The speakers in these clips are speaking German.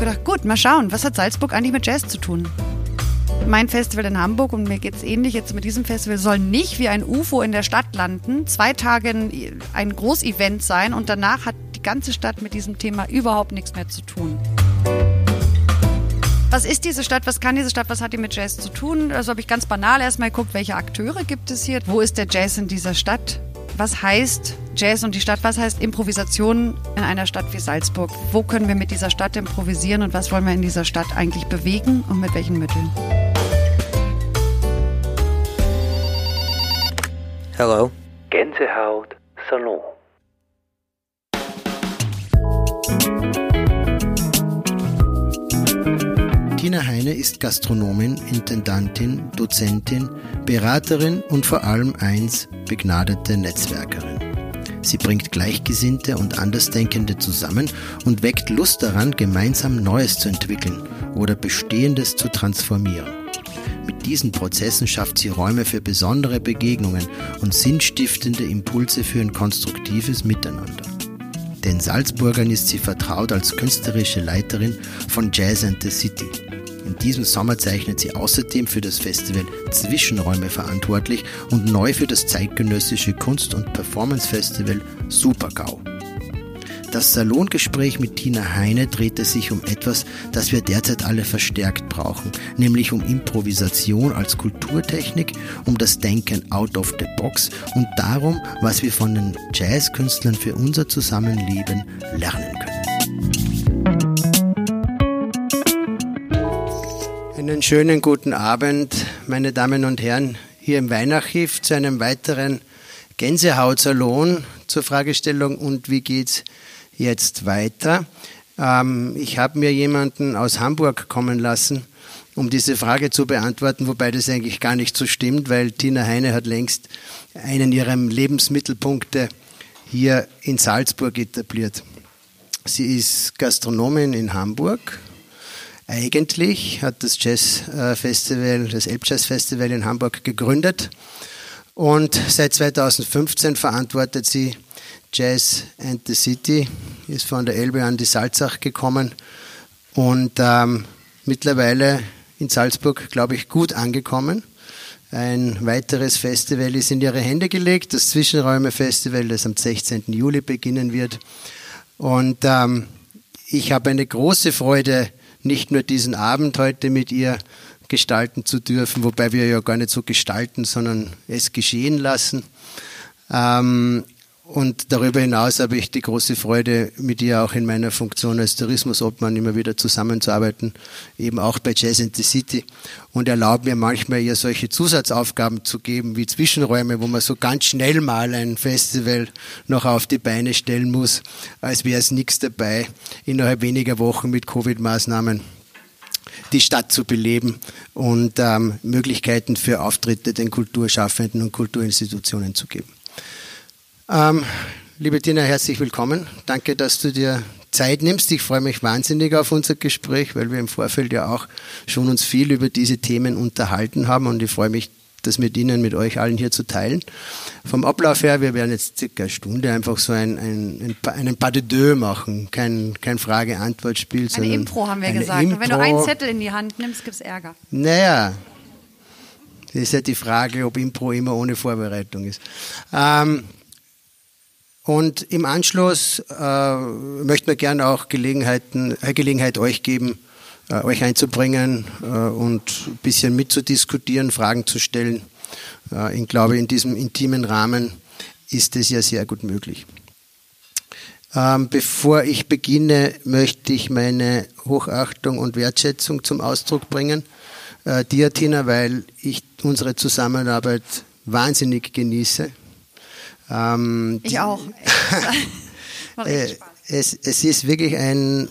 gedacht, gut, mal schauen, was hat Salzburg eigentlich mit Jazz zu tun? Mein Festival in Hamburg und mir geht es ähnlich jetzt mit diesem Festival soll nicht wie ein UFO in der Stadt landen, zwei Tage ein Großevent sein und danach hat die ganze Stadt mit diesem Thema überhaupt nichts mehr zu tun. Was ist diese Stadt? Was kann diese Stadt? Was hat die mit Jazz zu tun? Also habe ich ganz banal erstmal geguckt, welche Akteure gibt es hier? Wo ist der Jazz in dieser Stadt? Was heißt Jazz und die Stadt? Was heißt Improvisation in einer Stadt wie Salzburg? Wo können wir mit dieser Stadt improvisieren und was wollen wir in dieser Stadt eigentlich bewegen und mit welchen Mitteln? Hello. Gänsehaut Salon. Tina Heine ist Gastronomin, Intendantin, Dozentin, Beraterin und vor allem eins begnadete Netzwerkerin. Sie bringt Gleichgesinnte und Andersdenkende zusammen und weckt Lust daran, gemeinsam Neues zu entwickeln oder Bestehendes zu transformieren. Mit diesen Prozessen schafft sie Räume für besondere Begegnungen und sinnstiftende Impulse für ein konstruktives Miteinander. Den Salzburgern ist sie vertraut als künstlerische Leiterin von Jazz and the City. In diesem Sommer zeichnet sie außerdem für das Festival Zwischenräume verantwortlich und neu für das zeitgenössische Kunst- und Performance-Festival Supergau. Das Salongespräch mit Tina Heine drehte sich um etwas, das wir derzeit alle verstärkt brauchen, nämlich um Improvisation als Kulturtechnik, um das Denken out of the box und darum, was wir von den Jazzkünstlern für unser Zusammenleben lernen können. Einen schönen guten Abend, meine Damen und Herren, hier im Weinarchiv zu einem weiteren Gänsehautsalon zur Fragestellung und wie geht's jetzt weiter. Ähm, ich habe mir jemanden aus Hamburg kommen lassen, um diese Frage zu beantworten, wobei das eigentlich gar nicht so stimmt, weil Tina Heine hat längst einen ihrer Lebensmittelpunkte hier in Salzburg etabliert. Sie ist Gastronomin in Hamburg. Eigentlich hat das Jazz äh, Festival, das Elb Jazz Festival in Hamburg gegründet und seit 2015 verantwortet sie Jazz and the City, ist von der Elbe an die Salzach gekommen und ähm, mittlerweile in Salzburg, glaube ich, gut angekommen. Ein weiteres Festival ist in ihre Hände gelegt, das Zwischenräume-Festival, das am 16. Juli beginnen wird. Und ähm, ich habe eine große Freude, nicht nur diesen Abend heute mit ihr gestalten zu dürfen, wobei wir ja gar nicht so gestalten, sondern es geschehen lassen. Ähm, und darüber hinaus habe ich die große Freude, mit ihr auch in meiner Funktion als Tourismusobmann immer wieder zusammenzuarbeiten, eben auch bei Jazz in the City und erlaubt mir manchmal ihr solche Zusatzaufgaben zu geben, wie Zwischenräume, wo man so ganz schnell mal ein Festival noch auf die Beine stellen muss, als wäre es nichts dabei, innerhalb weniger Wochen mit Covid-Maßnahmen die Stadt zu beleben und ähm, Möglichkeiten für Auftritte den Kulturschaffenden und Kulturinstitutionen zu geben. Ähm, liebe Tina, herzlich willkommen. Danke, dass du dir Zeit nimmst. Ich freue mich wahnsinnig auf unser Gespräch, weil wir im Vorfeld ja auch schon uns viel über diese Themen unterhalten haben und ich freue mich, das mit Ihnen, mit euch allen hier zu teilen. Vom Ablauf her, wir werden jetzt circa eine Stunde einfach so ein, ein, ein, einen Pas de deux machen, kein, kein Frage-Antwort-Spiel. Eine Impro haben wir gesagt. Impro. Und wenn du einen Zettel in die Hand nimmst, gibt es Ärger. Naja, das ist ja die Frage, ob Impro immer ohne Vorbereitung ist. Ähm, und im Anschluss äh, möchten wir gerne auch Gelegenheiten, äh, Gelegenheit euch geben, äh, euch einzubringen äh, und ein bisschen mitzudiskutieren, Fragen zu stellen. Äh, ich glaube, in diesem intimen Rahmen ist es ja sehr gut möglich. Ähm, bevor ich beginne, möchte ich meine Hochachtung und Wertschätzung zum Ausdruck bringen. Äh, dir, Tina, weil ich unsere Zusammenarbeit wahnsinnig genieße. Ähm, ich die, auch. äh, es, es ist wirklich ein,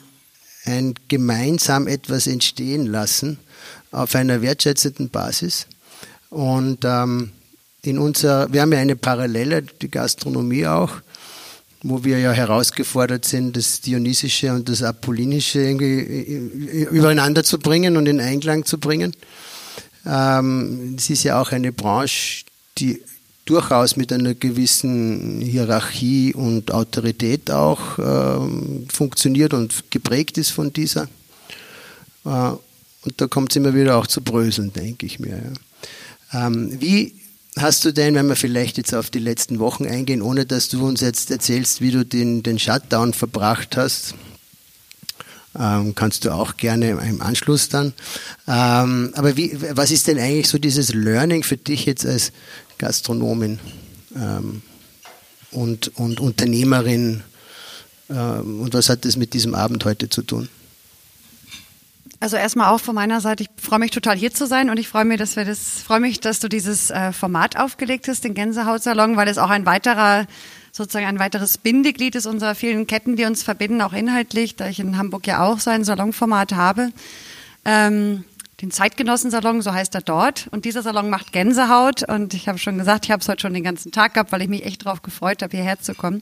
ein gemeinsam etwas entstehen lassen auf einer wertschätzenden Basis. Und ähm, in unserer, wir haben ja eine Parallele, die Gastronomie auch, wo wir ja herausgefordert sind, das Dionysische und das Apollinische irgendwie übereinander zu bringen und in Einklang zu bringen. Ähm, es ist ja auch eine Branche, die durchaus mit einer gewissen Hierarchie und Autorität auch äh, funktioniert und geprägt ist von dieser. Äh, und da kommt es immer wieder auch zu Bröseln, denke ich mir. Ja. Ähm, wie hast du denn, wenn wir vielleicht jetzt auf die letzten Wochen eingehen, ohne dass du uns jetzt erzählst, wie du den, den Shutdown verbracht hast, ähm, kannst du auch gerne im Anschluss dann. Ähm, aber wie, was ist denn eigentlich so dieses Learning für dich jetzt als Gastronomin ähm, und, und Unternehmerin? Ähm, und was hat das mit diesem Abend heute zu tun? Also erstmal auch von meiner Seite, ich freue mich total hier zu sein und ich freue mich, dass wir das, freue mich, dass du dieses äh, Format aufgelegt hast, den Gänsehautsalon, weil es auch ein weiterer, sozusagen ein weiteres Bindeglied ist unserer vielen Ketten, die uns verbinden, auch inhaltlich, da ich in Hamburg ja auch so ein Salonformat habe. Ähm, den Zeitgenossensalon, so heißt er dort. Und dieser Salon macht Gänsehaut. Und ich habe schon gesagt, ich habe es heute schon den ganzen Tag gehabt, weil ich mich echt darauf gefreut habe, hierher zu kommen.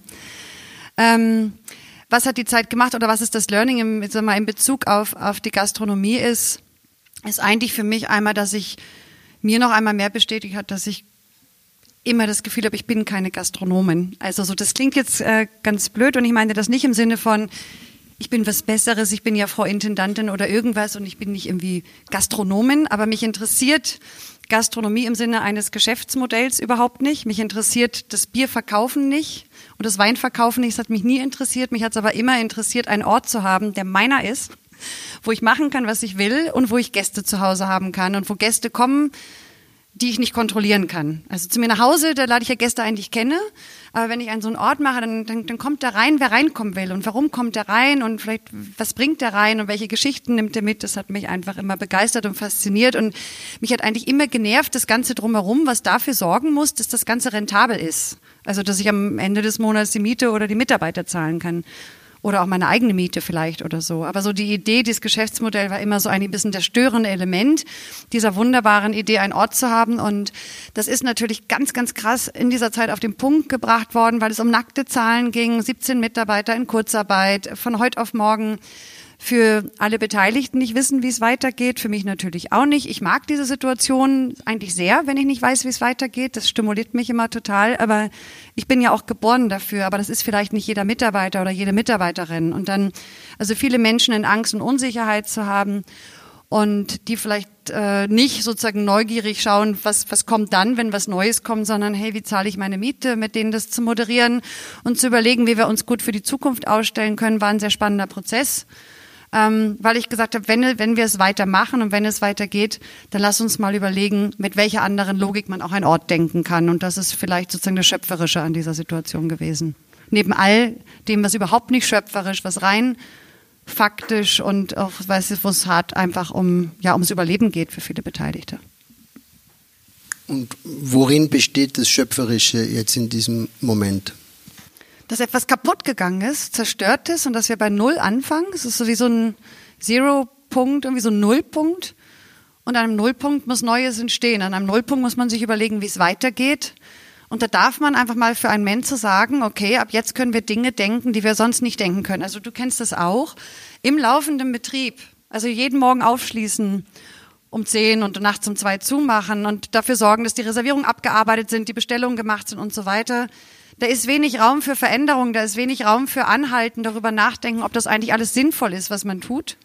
Ähm, was hat die Zeit gemacht oder was ist das Learning im, sag mal, in Bezug auf, auf die Gastronomie ist, ist eigentlich für mich einmal, dass ich mir noch einmal mehr bestätigt hat, dass ich immer das Gefühl habe, ich bin keine Gastronomin. Also so, das klingt jetzt äh, ganz blöd und ich meine das nicht im Sinne von, ich bin was Besseres, ich bin ja Frau Intendantin oder irgendwas und ich bin nicht irgendwie Gastronomin, aber mich interessiert Gastronomie im Sinne eines Geschäftsmodells überhaupt nicht. Mich interessiert das Bierverkaufen nicht und das Weinverkaufen nicht. Das hat mich nie interessiert. Mich hat es aber immer interessiert, einen Ort zu haben, der meiner ist, wo ich machen kann, was ich will und wo ich Gäste zu Hause haben kann und wo Gäste kommen, die ich nicht kontrollieren kann. Also zu mir nach Hause, da lade ich ja Gäste ein, die ich kenne. Aber wenn ich einen so einen Ort mache, dann, dann, dann kommt da rein, wer reinkommen will und warum kommt der rein und vielleicht was bringt der rein und welche Geschichten nimmt er mit. Das hat mich einfach immer begeistert und fasziniert und mich hat eigentlich immer genervt, das Ganze drumherum, was dafür sorgen muss, dass das Ganze rentabel ist. Also dass ich am Ende des Monats die Miete oder die Mitarbeiter zahlen kann oder auch meine eigene Miete vielleicht oder so. Aber so die Idee, dieses Geschäftsmodell war immer so ein bisschen das störende Element dieser wunderbaren Idee, einen Ort zu haben. Und das ist natürlich ganz, ganz krass in dieser Zeit auf den Punkt gebracht worden, weil es um nackte Zahlen ging. 17 Mitarbeiter in Kurzarbeit von heute auf morgen für alle Beteiligten nicht wissen, wie es weitergeht. Für mich natürlich auch nicht. Ich mag diese Situation eigentlich sehr, wenn ich nicht weiß, wie es weitergeht. Das stimuliert mich immer total. Aber ich bin ja auch geboren dafür. Aber das ist vielleicht nicht jeder Mitarbeiter oder jede Mitarbeiterin. Und dann, also viele Menschen in Angst und Unsicherheit zu haben und die vielleicht äh, nicht sozusagen neugierig schauen, was, was kommt dann, wenn was Neues kommt, sondern hey, wie zahle ich meine Miete, mit denen das zu moderieren und zu überlegen, wie wir uns gut für die Zukunft ausstellen können, war ein sehr spannender Prozess ähm, weil ich gesagt habe, wenn, wenn wir es weitermachen und wenn es weitergeht, dann lass uns mal überlegen, mit welcher anderen Logik man auch einen Ort denken kann. Und das ist vielleicht sozusagen das Schöpferische an dieser Situation gewesen. Neben all dem, was überhaupt nicht schöpferisch, was rein faktisch und auch, weiß ich, wo es hart einfach um, ja, ums Überleben geht für viele Beteiligte. Und worin besteht das Schöpferische jetzt in diesem Moment? Dass etwas kaputt gegangen ist, zerstört ist und dass wir bei Null anfangen. Es ist so wie so ein Zero-Punkt, irgendwie so ein Nullpunkt. Und an einem Nullpunkt muss Neues entstehen. An einem Nullpunkt muss man sich überlegen, wie es weitergeht. Und da darf man einfach mal für einen Menschen sagen, okay, ab jetzt können wir Dinge denken, die wir sonst nicht denken können. Also du kennst das auch. Im laufenden Betrieb, also jeden Morgen aufschließen um zehn und nachts um zwei zumachen und dafür sorgen, dass die Reservierungen abgearbeitet sind, die Bestellungen gemacht sind und so weiter. Da ist wenig Raum für Veränderung, da ist wenig Raum für Anhalten, darüber nachdenken, ob das eigentlich alles sinnvoll ist, was man tut.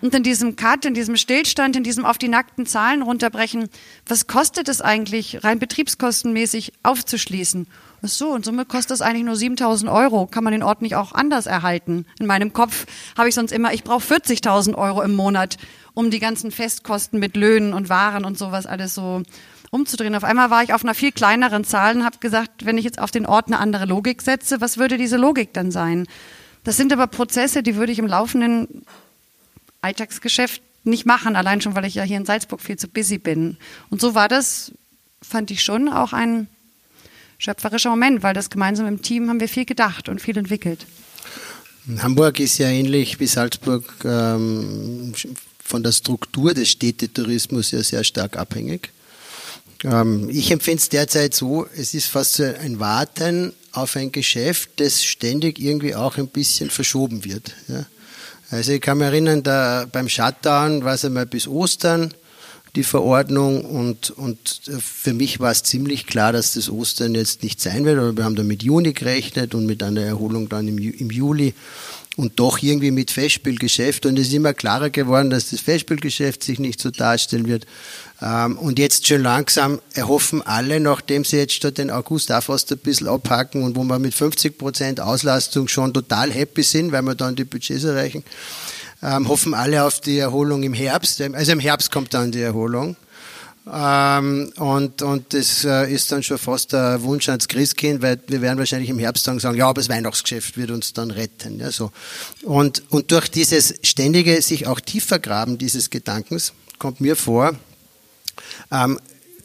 Und in diesem Cut, in diesem Stillstand, in diesem auf die nackten Zahlen runterbrechen, was kostet es eigentlich, rein betriebskostenmäßig aufzuschließen? Ach so, und somit kostet es eigentlich nur 7000 Euro. Kann man den Ort nicht auch anders erhalten? In meinem Kopf habe ich sonst immer, ich brauche 40.000 Euro im Monat, um die ganzen Festkosten mit Löhnen und Waren und sowas alles so umzudrehen. Auf einmal war ich auf einer viel kleineren Zahl und habe gesagt, wenn ich jetzt auf den Ort eine andere Logik setze, was würde diese Logik dann sein? Das sind aber Prozesse, die würde ich im laufenden Alltagsgeschäft nicht machen, allein schon, weil ich ja hier in Salzburg viel zu busy bin. Und so war das, fand ich schon auch ein schöpferischer Moment, weil das gemeinsam im Team haben wir viel gedacht und viel entwickelt. Hamburg ist ja ähnlich wie Salzburg ähm, von der Struktur des Städtetourismus ja sehr stark abhängig. Ähm, ich empfinde es derzeit so, es ist fast so ein Warten auf ein Geschäft, das ständig irgendwie auch ein bisschen verschoben wird. Ja. Also ich kann mich erinnern, da beim Shutdown war es einmal bis Ostern die Verordnung und, und für mich war es ziemlich klar, dass das Ostern jetzt nicht sein wird, aber wir haben dann mit Juni gerechnet und mit einer Erholung dann im, im Juli und doch irgendwie mit Festspielgeschäft. Und es ist immer klarer geworden, dass das Festspielgeschäft sich nicht so darstellen wird. Ähm, und jetzt schon langsam erhoffen alle, nachdem sie jetzt schon den August auch fast ein bisschen abhaken und wo wir mit 50 Prozent Auslastung schon total happy sind, weil wir dann die Budgets erreichen, ähm, hoffen alle auf die Erholung im Herbst. Also im Herbst kommt dann die Erholung. Ähm, und, und das äh, ist dann schon fast der Wunsch ans Christkind, weil wir werden wahrscheinlich im Herbst dann sagen, ja, aber das Weihnachtsgeschäft wird uns dann retten. Ja, so. und, und durch dieses ständige sich auch tiefer graben dieses Gedankens kommt mir vor, ähm,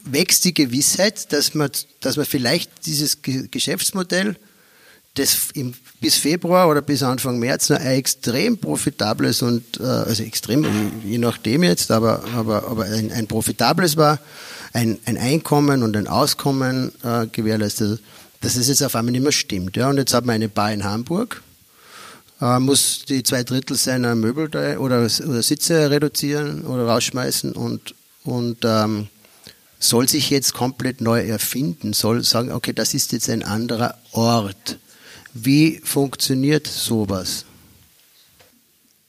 wächst die Gewissheit, dass man, dass man vielleicht dieses Geschäftsmodell das im, bis Februar oder bis Anfang März noch ein extrem profitables und, äh, also extrem, je nachdem jetzt, aber, aber, aber ein, ein profitables war, ein, ein Einkommen und ein Auskommen äh, gewährleistet, dass es jetzt auf einmal nicht mehr stimmt. Ja? Und jetzt hat man eine Bar in Hamburg, äh, muss die zwei Drittel seiner Möbel oder, oder Sitze reduzieren oder rausschmeißen und, und ähm, soll sich jetzt komplett neu erfinden, soll sagen, okay, das ist jetzt ein anderer Ort. Wie funktioniert sowas?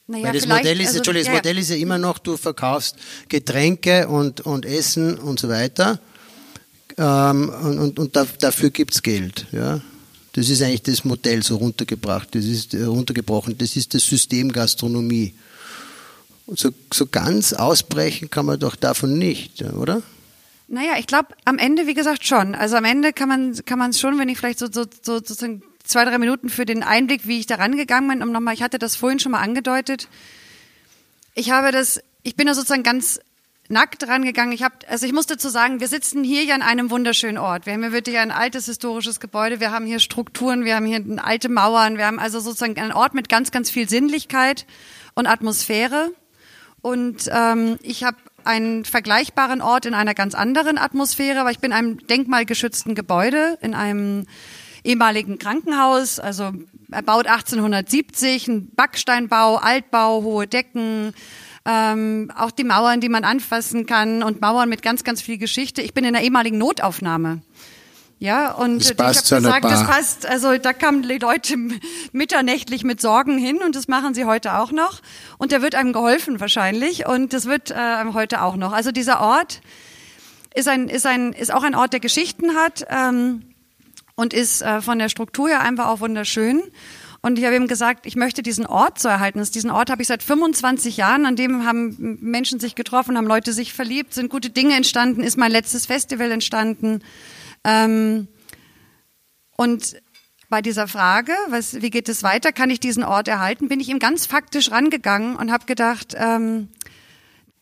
Naja, Weil das Modell ist, also, Entschuldigung, das Modell ist ja immer noch, du verkaufst Getränke und, und Essen und so weiter. Ähm, und und, und da, dafür gibt es Geld. Ja? Das ist eigentlich das Modell so runtergebracht, das ist äh, runtergebrochen, das ist das System Gastronomie. Und so, so ganz ausbrechen kann man doch davon nicht, oder? Naja, ich glaube, am Ende, wie gesagt, schon. Also am Ende kann man kann man es schon, wenn ich vielleicht so, so, so sozusagen zwei, drei Minuten für den Einblick, wie ich da rangegangen bin. Um nochmal, ich hatte das vorhin schon mal angedeutet. Ich habe das, ich bin da sozusagen ganz nackt rangegangen. Ich habe, also ich muss dazu sagen, wir sitzen hier ja an einem wunderschönen Ort. Wir haben hier wirklich ein altes historisches Gebäude. Wir haben hier Strukturen, wir haben hier alte Mauern. Wir haben also sozusagen einen Ort mit ganz, ganz viel Sinnlichkeit und Atmosphäre. Und ähm, ich habe einen vergleichbaren Ort in einer ganz anderen Atmosphäre, aber ich bin in einem denkmalgeschützten Gebäude, in einem ehemaligen Krankenhaus, also erbaut 1870, ein Backsteinbau, Altbau, hohe Decken, ähm, auch die Mauern, die man anfassen kann und Mauern mit ganz, ganz viel Geschichte. Ich bin in einer ehemaligen Notaufnahme. Ja, und das passt ich habe gesagt, das passt, also da kamen die Leute mitternächtlich mit Sorgen hin und das machen sie heute auch noch. Und da wird einem geholfen wahrscheinlich und das wird äh, heute auch noch. Also dieser Ort ist ein, ist ein, ist auch ein Ort, der Geschichten hat. Ähm, und ist äh, von der Struktur her einfach auch wunderschön. Und ich habe ihm gesagt, ich möchte diesen Ort so erhalten. Diesen Ort habe ich seit 25 Jahren, an dem haben Menschen sich getroffen, haben Leute sich verliebt, sind gute Dinge entstanden, ist mein letztes Festival entstanden. Ähm, und bei dieser Frage, was, wie geht es weiter, kann ich diesen Ort erhalten, bin ich ihm ganz faktisch rangegangen und habe gedacht, ähm,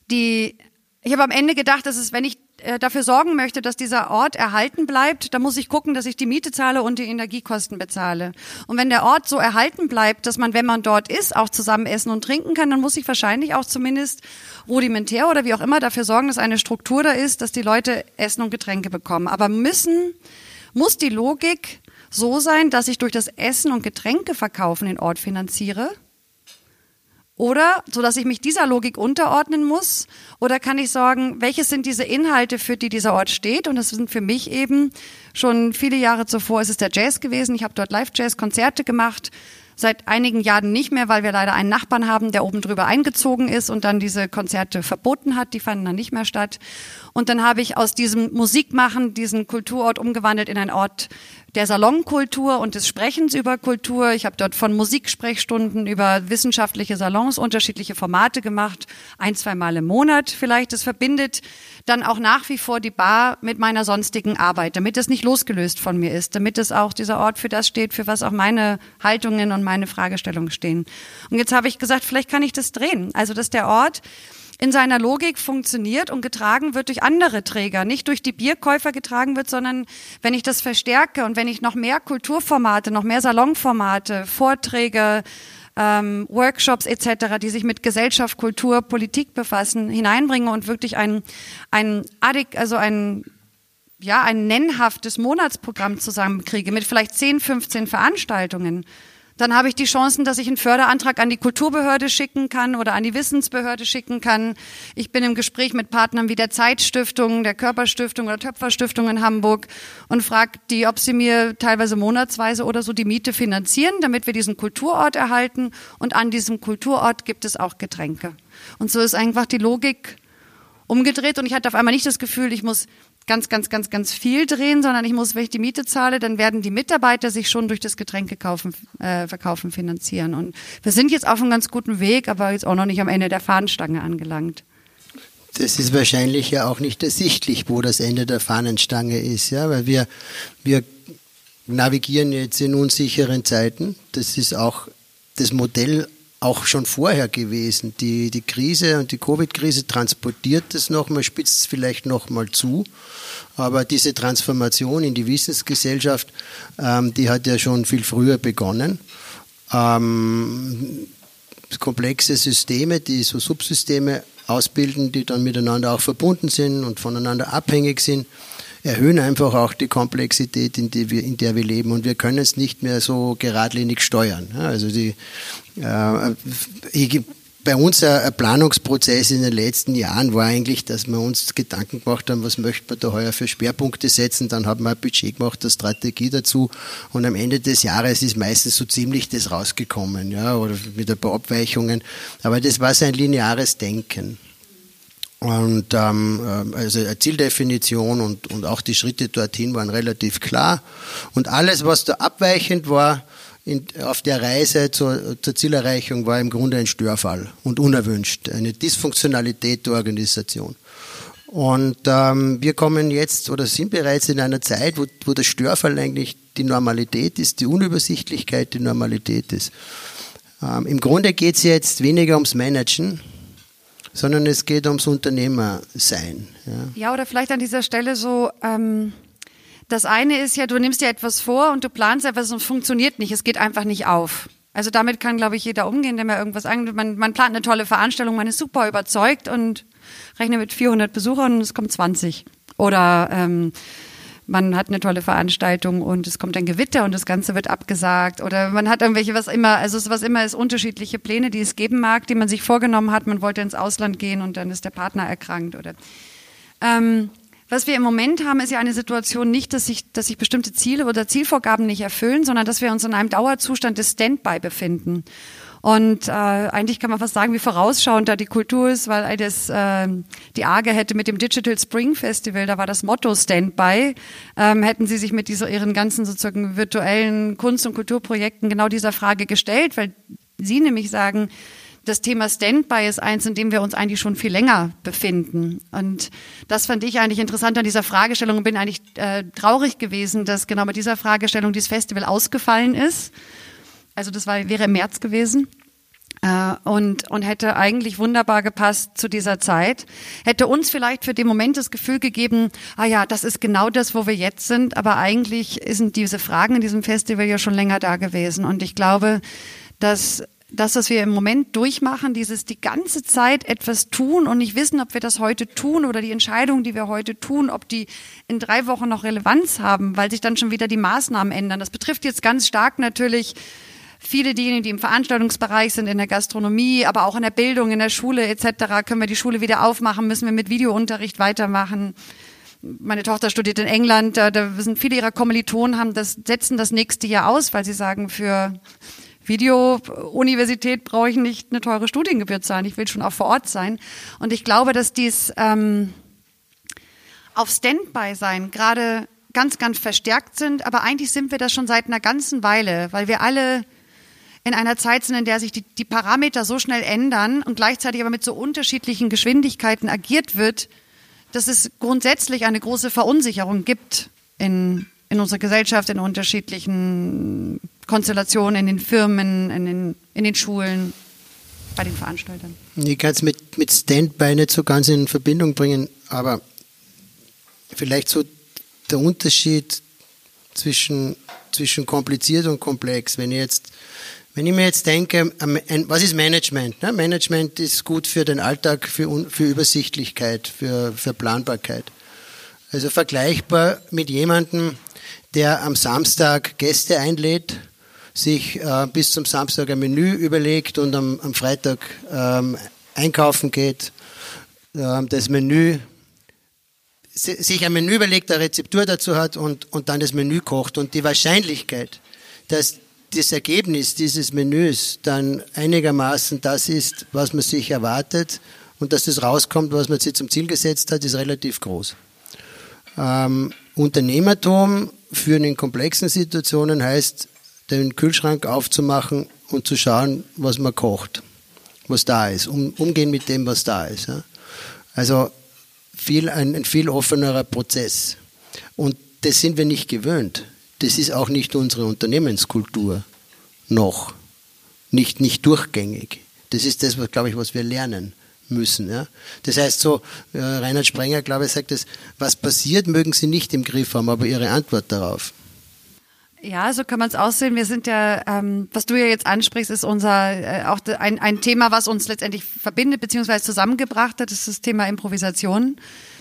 die, ich habe am Ende gedacht, dass es, wenn ich äh, dafür sorgen möchte, dass dieser Ort erhalten bleibt, dann muss ich gucken, dass ich die Miete zahle und die Energiekosten bezahle. Und wenn der Ort so erhalten bleibt, dass man, wenn man dort ist, auch zusammen essen und trinken kann, dann muss ich wahrscheinlich auch zumindest rudimentär oder wie auch immer dafür sorgen, dass eine Struktur da ist, dass die Leute Essen und Getränke bekommen. Aber müssen, muss die Logik so sein, dass ich durch das Essen und Getränke verkaufen den Ort finanziere? Oder, so dass ich mich dieser Logik unterordnen muss? Oder kann ich sagen, welches sind diese Inhalte, für die dieser Ort steht? Und das sind für mich eben schon viele Jahre zuvor ist es der Jazz gewesen. Ich habe dort Live-Jazz-Konzerte gemacht. Seit einigen Jahren nicht mehr, weil wir leider einen Nachbarn haben, der oben drüber eingezogen ist und dann diese Konzerte verboten hat. Die fanden dann nicht mehr statt. Und dann habe ich aus diesem Musikmachen diesen Kulturort umgewandelt in einen Ort der Salonkultur und des Sprechens über Kultur. Ich habe dort von Musiksprechstunden über wissenschaftliche Salons unterschiedliche Formate gemacht, ein, zwei Mal im Monat vielleicht. Das verbindet dann auch nach wie vor die Bar mit meiner sonstigen Arbeit, damit es nicht losgelöst von mir ist, damit es auch dieser Ort für das steht, für was auch meine Haltungen und meine Fragestellungen stehen. Und jetzt habe ich gesagt, vielleicht kann ich das drehen. Also, dass der Ort in seiner Logik funktioniert und getragen wird durch andere Träger, nicht durch die Bierkäufer getragen wird, sondern wenn ich das verstärke und wenn ich noch mehr Kulturformate, noch mehr Salonformate, Vorträge, ähm, Workshops etc., die sich mit Gesellschaft, Kultur, Politik befassen, hineinbringe und wirklich ein, ein Adik, also ein ja, ein nennhaftes Monatsprogramm zusammenkriege mit vielleicht 10, 15 Veranstaltungen, Dann habe ich die Chancen, dass ich einen Förderantrag an die Kulturbehörde schicken kann oder an die Wissensbehörde schicken kann. Ich bin im Gespräch mit Partnern wie der Zeitstiftung, der Körperstiftung oder Töpferstiftung in Hamburg und frage die, ob sie mir teilweise monatsweise oder so die Miete finanzieren, damit wir diesen Kulturort erhalten. Und an diesem Kulturort gibt es auch Getränke. Und so ist einfach die Logik umgedreht und ich hatte auf einmal nicht das Gefühl, ich muss ganz, ganz, ganz, ganz viel drehen, sondern ich muss, wenn ich die Miete zahle, dann werden die Mitarbeiter sich schon durch das Getränkekaufen, äh, Verkaufen finanzieren. Und wir sind jetzt auf einem ganz guten Weg, aber jetzt auch noch nicht am Ende der Fahnenstange angelangt. Das ist wahrscheinlich ja auch nicht ersichtlich, wo das Ende der Fahnenstange ist, ja, weil wir, wir navigieren jetzt in unsicheren Zeiten. Das ist auch das Modell auch schon vorher gewesen. Die, die Krise und die Covid-Krise transportiert es nochmal, spitzt es vielleicht nochmal zu. Aber diese Transformation in die Wissensgesellschaft, ähm, die hat ja schon viel früher begonnen. Ähm, komplexe Systeme, die so Subsysteme ausbilden, die dann miteinander auch verbunden sind und voneinander abhängig sind, erhöhen einfach auch die Komplexität, in, die wir, in der wir leben. Und wir können es nicht mehr so geradlinig steuern. Also die, äh, bei uns ein Planungsprozess in den letzten Jahren war eigentlich, dass wir uns Gedanken gemacht haben, was möchten wir da heuer für Schwerpunkte setzen. Dann haben wir ein Budget gemacht, eine Strategie dazu. Und am Ende des Jahres ist meistens so ziemlich das rausgekommen, ja, oder mit ein paar Abweichungen. Aber das war so ein lineares Denken. Und ähm, äh, also eine Zieldefinition und, und auch die Schritte dorthin waren relativ klar. Und alles, was da abweichend war in, auf der Reise zur, zur Zielerreichung, war im Grunde ein Störfall und unerwünscht, eine Dysfunktionalität der Organisation. Und ähm, wir kommen jetzt oder sind bereits in einer Zeit, wo, wo der Störfall eigentlich die Normalität ist, die Unübersichtlichkeit die Normalität ist. Ähm, Im Grunde geht es jetzt weniger ums Managen, sondern es geht ums Unternehmersein. Ja, ja oder vielleicht an dieser Stelle so, ähm, das eine ist ja, du nimmst dir etwas vor und du planst etwas und funktioniert nicht, es geht einfach nicht auf. Also damit kann, glaube ich, jeder umgehen, der mir irgendwas an. Man, man plant eine tolle Veranstaltung, man ist super überzeugt und rechnet mit 400 Besuchern und es kommt 20. Oder ähm, man hat eine tolle Veranstaltung und es kommt ein Gewitter und das Ganze wird abgesagt oder man hat irgendwelche, was immer, also was immer ist, unterschiedliche Pläne, die es geben mag, die man sich vorgenommen hat. Man wollte ins Ausland gehen und dann ist der Partner erkrankt oder. Ähm, was wir im Moment haben, ist ja eine Situation nicht, dass sich, dass sich bestimmte Ziele oder Zielvorgaben nicht erfüllen, sondern dass wir uns in einem Dauerzustand des Standby befinden. Und äh, eigentlich kann man fast sagen, wie vorausschauend da die Kultur ist, weil das, äh, die AGE hätte mit dem Digital Spring Festival, da war das Motto Standby, ähm, hätten sie sich mit dieser, ihren ganzen sozusagen virtuellen Kunst- und Kulturprojekten genau dieser Frage gestellt, weil sie nämlich sagen, das Thema Standby ist eins, in dem wir uns eigentlich schon viel länger befinden. Und das fand ich eigentlich interessant an dieser Fragestellung und bin eigentlich äh, traurig gewesen, dass genau mit dieser Fragestellung dieses Festival ausgefallen ist. Also das war, wäre im März gewesen. Äh, und, und hätte eigentlich wunderbar gepasst zu dieser Zeit. Hätte uns vielleicht für den Moment das Gefühl gegeben, ah ja, das ist genau das, wo wir jetzt sind, aber eigentlich sind diese Fragen in diesem Festival ja schon länger da gewesen. Und ich glaube, dass das, was wir im Moment durchmachen, dieses die ganze Zeit etwas tun und nicht wissen, ob wir das heute tun oder die Entscheidungen, die wir heute tun, ob die in drei Wochen noch Relevanz haben, weil sich dann schon wieder die Maßnahmen ändern. Das betrifft jetzt ganz stark natürlich viele diejenigen, die im Veranstaltungsbereich sind, in der Gastronomie, aber auch in der Bildung, in der Schule etc. Können wir die Schule wieder aufmachen? Müssen wir mit Videounterricht weitermachen? Meine Tochter studiert in England, da, sind viele ihrer Kommilitonen haben das, setzen das nächste Jahr aus, weil sie sagen, für Video-Universität brauche ich nicht eine teure Studiengebühr zahlen. Ich will schon auch vor Ort sein. Und ich glaube, dass dies ähm, auf Standby sein gerade ganz, ganz verstärkt sind. Aber eigentlich sind wir das schon seit einer ganzen Weile, weil wir alle in einer Zeit sind, in der sich die, die Parameter so schnell ändern und gleichzeitig aber mit so unterschiedlichen Geschwindigkeiten agiert wird, dass es grundsätzlich eine große Verunsicherung gibt in, in unserer Gesellschaft, in unterschiedlichen Konstellationen, in den Firmen, in den, in den Schulen, bei den Veranstaltern. Ich kann es mit, mit Standby nicht so ganz in Verbindung bringen, aber vielleicht so der Unterschied zwischen, zwischen kompliziert und komplex. Wenn ich jetzt wenn ich mir jetzt denke, was ist Management? Ne? Management ist gut für den Alltag, für, für Übersichtlichkeit, für, für Planbarkeit. Also vergleichbar mit jemandem, der am Samstag Gäste einlädt, sich äh, bis zum Samstag ein Menü überlegt und am, am Freitag ähm, einkaufen geht, ähm, das Menü sich ein Menü überlegt, eine Rezeptur dazu hat und, und dann das Menü kocht. Und die Wahrscheinlichkeit, dass das Ergebnis dieses Menüs dann einigermaßen das ist, was man sich erwartet und dass das rauskommt, was man sich zum Ziel gesetzt hat, ist relativ groß. Ähm, Unternehmertum für in komplexen Situationen heißt, den Kühlschrank aufzumachen und zu schauen, was man kocht, was da ist, um, umgehen mit dem, was da ist. Ja. Also viel, ein, ein viel offenerer Prozess. Und das sind wir nicht gewöhnt. Das ist auch nicht unsere Unternehmenskultur noch. Nicht, nicht durchgängig. Das ist das, was, glaube ich, was wir lernen müssen. Ja? Das heißt so, äh, Reinhard Sprenger, glaube ich, sagt es, was passiert, mögen Sie nicht im Griff haben, aber Ihre Antwort darauf. Ja, so kann man es aussehen. Wir sind ja, ähm, was du ja jetzt ansprichst, ist unser äh, auch ein, ein Thema, was uns letztendlich verbindet bzw. zusammengebracht hat. Das ist das Thema Improvisation.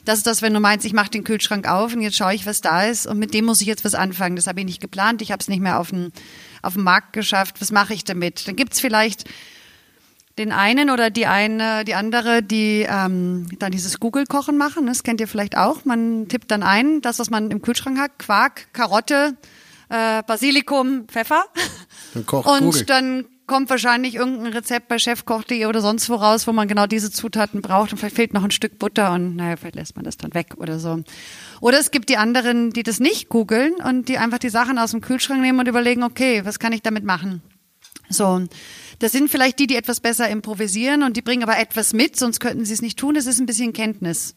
Das ist das, wenn du meinst, ich mache den Kühlschrank auf und jetzt schaue ich, was da ist und mit dem muss ich jetzt was anfangen. Das habe ich nicht geplant. Ich habe es nicht mehr auf den auf den Markt geschafft. Was mache ich damit? Dann gibt's vielleicht den einen oder die eine, die andere, die ähm, dann dieses Google-Kochen machen. Das kennt ihr vielleicht auch. Man tippt dann ein, das, was man im Kühlschrank hat, Quark, Karotte, äh, Basilikum, Pfeffer. Dann kocht Und Google. dann kommt wahrscheinlich irgendein Rezept bei chefkoch.de oder sonst wo raus, wo man genau diese Zutaten braucht und vielleicht fehlt noch ein Stück Butter und naja, vielleicht lässt man das dann weg oder so. Oder es gibt die anderen, die das nicht googeln und die einfach die Sachen aus dem Kühlschrank nehmen und überlegen, okay, was kann ich damit machen? So. Das sind vielleicht die, die etwas besser improvisieren und die bringen aber etwas mit, sonst könnten sie es nicht tun. Das ist ein bisschen Kenntnis.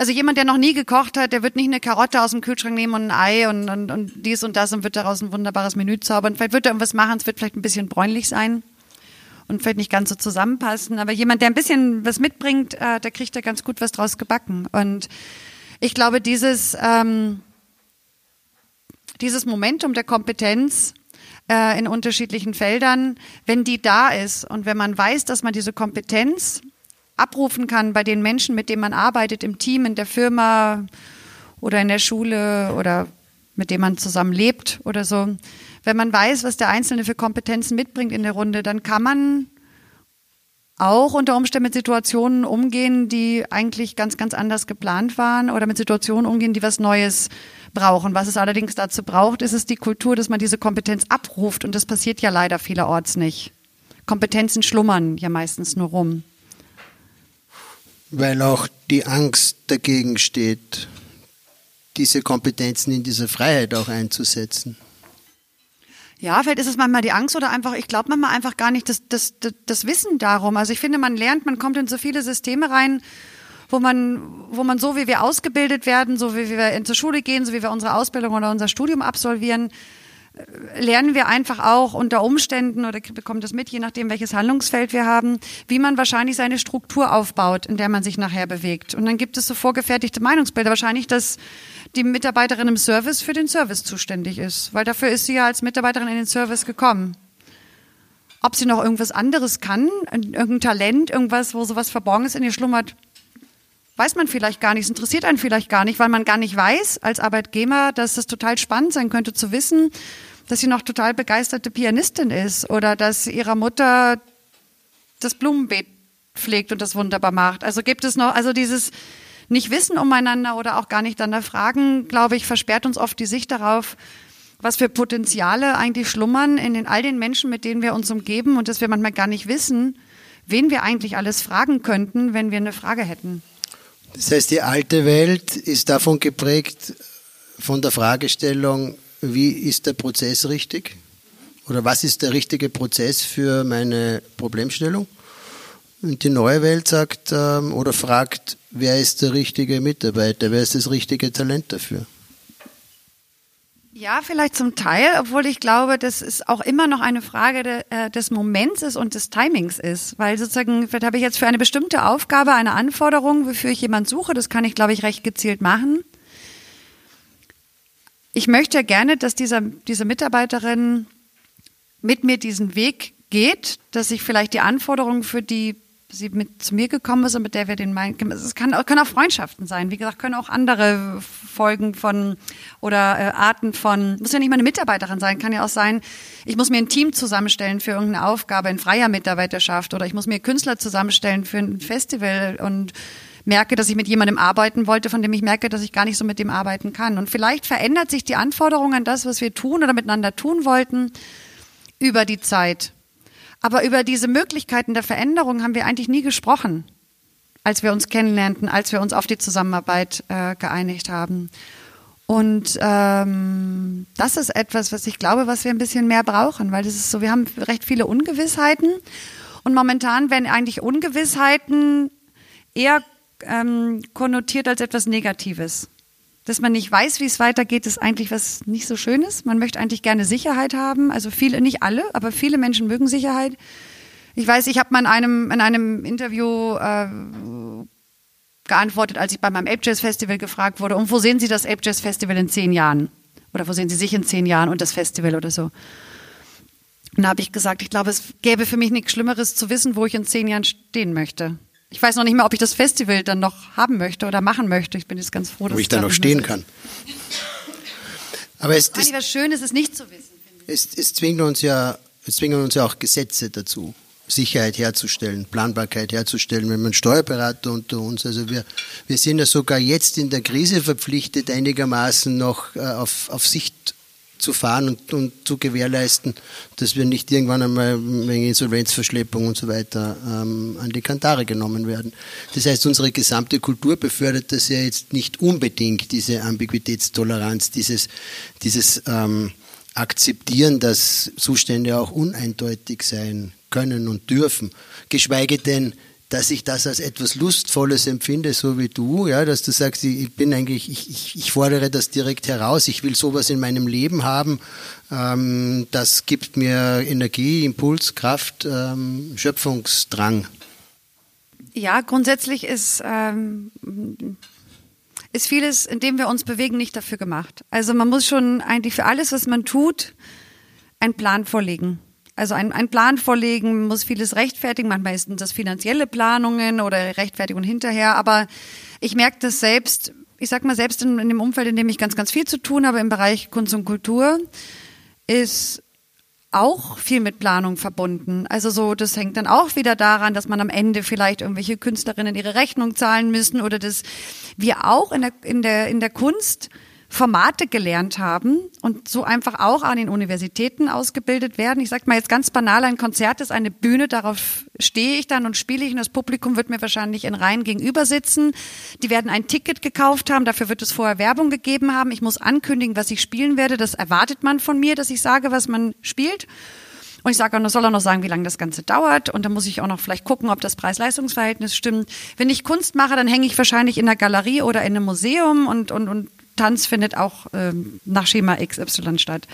Also jemand, der noch nie gekocht hat, der wird nicht eine Karotte aus dem Kühlschrank nehmen und ein Ei und, und, und dies und das und wird daraus ein wunderbares Menü zaubern. Vielleicht wird er irgendwas machen, es wird vielleicht ein bisschen bräunlich sein und vielleicht nicht ganz so zusammenpassen. Aber jemand, der ein bisschen was mitbringt, äh, der kriegt da ganz gut was draus gebacken. Und ich glaube, dieses, ähm, dieses Momentum der Kompetenz äh, in unterschiedlichen Feldern, wenn die da ist und wenn man weiß, dass man diese Kompetenz abrufen kann bei den Menschen, mit denen man arbeitet, im Team, in der Firma oder in der Schule oder mit dem man zusammen lebt oder so. Wenn man weiß, was der Einzelne für Kompetenzen mitbringt in der Runde, dann kann man auch unter Umständen mit Situationen umgehen, die eigentlich ganz, ganz anders geplant waren oder mit Situationen umgehen, die was Neues brauchen. Was es allerdings dazu braucht, ist es die Kultur, dass man diese Kompetenz abruft und das passiert ja leider vielerorts nicht. Kompetenzen schlummern ja meistens nur rum weil auch die Angst dagegen steht, diese Kompetenzen in dieser Freiheit auch einzusetzen. Ja, vielleicht ist es manchmal die Angst oder einfach, ich glaube manchmal einfach gar nicht das, das, das, das Wissen darum. Also ich finde, man lernt, man kommt in so viele Systeme rein, wo man, wo man so wie wir ausgebildet werden, so wie wir in zur Schule gehen, so wie wir unsere Ausbildung oder unser Studium absolvieren, lernen wir einfach auch unter Umständen oder bekommen das mit, je nachdem, welches Handlungsfeld wir haben, wie man wahrscheinlich seine Struktur aufbaut, in der man sich nachher bewegt. Und dann gibt es so vorgefertigte Meinungsbilder. Wahrscheinlich, dass die Mitarbeiterin im Service für den Service zuständig ist, weil dafür ist sie ja als Mitarbeiterin in den Service gekommen. Ob sie noch irgendwas anderes kann, irgendein Talent, irgendwas, wo sowas verborgen ist in ihr schlummert, weiß man vielleicht gar nicht, es interessiert einen vielleicht gar nicht, weil man gar nicht weiß als Arbeitgeber, dass es total spannend sein könnte zu wissen, dass sie noch total begeisterte Pianistin ist oder dass ihrer Mutter das Blumenbeet pflegt und das wunderbar macht. Also gibt es noch, also dieses nicht wissen umeinander oder auch gar nicht danach fragen, glaube ich, versperrt uns oft die Sicht darauf, was für Potenziale eigentlich schlummern in den all den Menschen, mit denen wir uns umgeben und dass wir manchmal gar nicht wissen, wen wir eigentlich alles fragen könnten, wenn wir eine Frage hätten. Das heißt, die alte Welt ist davon geprägt, von der Fragestellung, wie ist der Prozess richtig? Oder was ist der richtige Prozess für meine Problemstellung? Und die neue Welt sagt ähm, oder fragt, wer ist der richtige Mitarbeiter, wer ist das richtige Talent dafür? Ja, vielleicht zum Teil, obwohl ich glaube, dass es auch immer noch eine Frage de, äh, des Moments ist und des Timings ist. Weil sozusagen, vielleicht habe ich jetzt für eine bestimmte Aufgabe eine Anforderung, wofür ich jemand suche. Das kann ich, glaube ich, recht gezielt machen. Ich möchte ja gerne, dass dieser, diese Mitarbeiterin mit mir diesen Weg geht, dass ich vielleicht die Anforderungen für die sie mit zu mir gekommen ist und mit der wir den meinen. Es kann, können auch Freundschaften sein. Wie gesagt, können auch andere Folgen von oder äh, Arten von, muss ja nicht mal eine Mitarbeiterin sein, kann ja auch sein, ich muss mir ein Team zusammenstellen für irgendeine Aufgabe in freier Mitarbeiterschaft oder ich muss mir Künstler zusammenstellen für ein Festival und merke, dass ich mit jemandem arbeiten wollte, von dem ich merke, dass ich gar nicht so mit dem arbeiten kann. Und vielleicht verändert sich die Anforderung an das, was wir tun oder miteinander tun wollten, über die Zeit. Aber über diese Möglichkeiten der Veränderung haben wir eigentlich nie gesprochen, als wir uns kennenlernten, als wir uns auf die Zusammenarbeit äh, geeinigt haben. Und ähm, das ist etwas, was ich glaube, was wir ein bisschen mehr brauchen, weil das ist so, wir haben recht viele Ungewissheiten und momentan werden eigentlich Ungewissheiten eher ähm, konnotiert als etwas Negatives. Dass man nicht weiß, wie es weitergeht, ist eigentlich was nicht so Schönes. Man möchte eigentlich gerne Sicherheit haben. Also viele, nicht alle, aber viele Menschen mögen Sicherheit. Ich weiß, ich habe mal in einem, in einem Interview äh, geantwortet, als ich bei meinem Ape Jazz Festival gefragt wurde, und wo sehen Sie das Ape Jazz Festival in zehn Jahren? Oder wo sehen Sie sich in zehn Jahren und das Festival oder so? Und da habe ich gesagt, ich glaube, es gäbe für mich nichts Schlimmeres zu wissen, wo ich in zehn Jahren stehen möchte. Ich weiß noch nicht mehr, ob ich das Festival dann noch haben möchte oder machen möchte. Ich bin jetzt ganz froh, dass Wo ich da noch stehen kann. Aber es ist was Schönes, es nicht zu wissen. Es, es zwingt uns ja, es zwingen uns ja auch Gesetze dazu. Sicherheit herzustellen, Planbarkeit herzustellen, wenn man Steuerberater unter uns, also wir, wir sind ja sogar jetzt in der Krise verpflichtet, einigermaßen noch äh, auf, auf Sicht zu fahren und, und zu gewährleisten, dass wir nicht irgendwann einmal wegen Insolvenzverschleppung und so weiter ähm, an die Kantare genommen werden. Das heißt, unsere gesamte Kultur befördert das ja jetzt nicht unbedingt, diese Ambiguitätstoleranz, dieses, dieses ähm, Akzeptieren, dass Zustände auch uneindeutig sein können und dürfen, geschweige denn dass ich das als etwas Lustvolles empfinde, so wie du, ja, dass du sagst, ich bin eigentlich, ich, ich, ich fordere das direkt heraus, ich will sowas in meinem Leben haben, ähm, das gibt mir Energie, Impuls, Kraft, ähm, Schöpfungsdrang. Ja, grundsätzlich ist, ähm, ist vieles, in dem wir uns bewegen, nicht dafür gemacht. Also man muss schon eigentlich für alles, was man tut, einen Plan vorlegen. Also ein, ein Plan vorlegen, muss vieles rechtfertigen, manchmal sind das finanzielle Planungen oder Rechtfertigung hinterher, aber ich merke das selbst, ich sag mal selbst in, in dem Umfeld, in dem ich ganz, ganz viel zu tun habe im Bereich Kunst und Kultur, ist auch viel mit Planung verbunden. Also so, das hängt dann auch wieder daran, dass man am Ende vielleicht irgendwelche Künstlerinnen ihre Rechnung zahlen müssen oder dass wir auch in der, in der, in der Kunst Formate gelernt haben und so einfach auch an den Universitäten ausgebildet werden. Ich sage mal jetzt ganz banal, ein Konzert ist eine Bühne, darauf stehe ich dann und spiele ich und das Publikum wird mir wahrscheinlich in Reihen gegenüber sitzen. Die werden ein Ticket gekauft haben, dafür wird es vorher Werbung gegeben haben. Ich muss ankündigen, was ich spielen werde. Das erwartet man von mir, dass ich sage, was man spielt. Und ich sage auch, soll auch noch sagen, wie lange das Ganze dauert. Und dann muss ich auch noch vielleicht gucken, ob das Preis-Leistungs-Verhältnis stimmt. Wenn ich Kunst mache, dann hänge ich wahrscheinlich in der Galerie oder in einem Museum und, und, und Tanz findet auch ähm, nach Schema XY statt.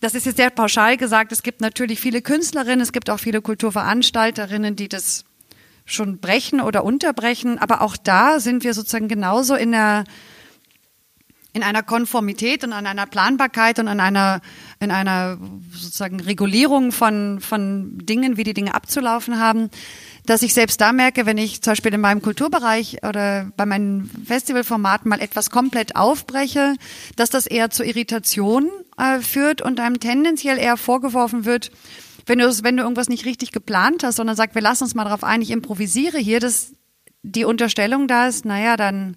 Das ist jetzt sehr pauschal gesagt. Es gibt natürlich viele Künstlerinnen, es gibt auch viele Kulturveranstalterinnen, die das schon brechen oder unterbrechen. Aber auch da sind wir sozusagen genauso in der in einer Konformität und an einer Planbarkeit und an einer, in einer sozusagen Regulierung von, von Dingen, wie die Dinge abzulaufen haben, dass ich selbst da merke, wenn ich zum Beispiel in meinem Kulturbereich oder bei meinen Festivalformaten mal etwas komplett aufbreche, dass das eher zu Irritation äh, führt und einem tendenziell eher vorgeworfen wird, wenn du, wenn du irgendwas nicht richtig geplant hast, sondern sagst, wir lassen uns mal darauf ein, ich improvisiere hier, dass die Unterstellung da ist, naja, dann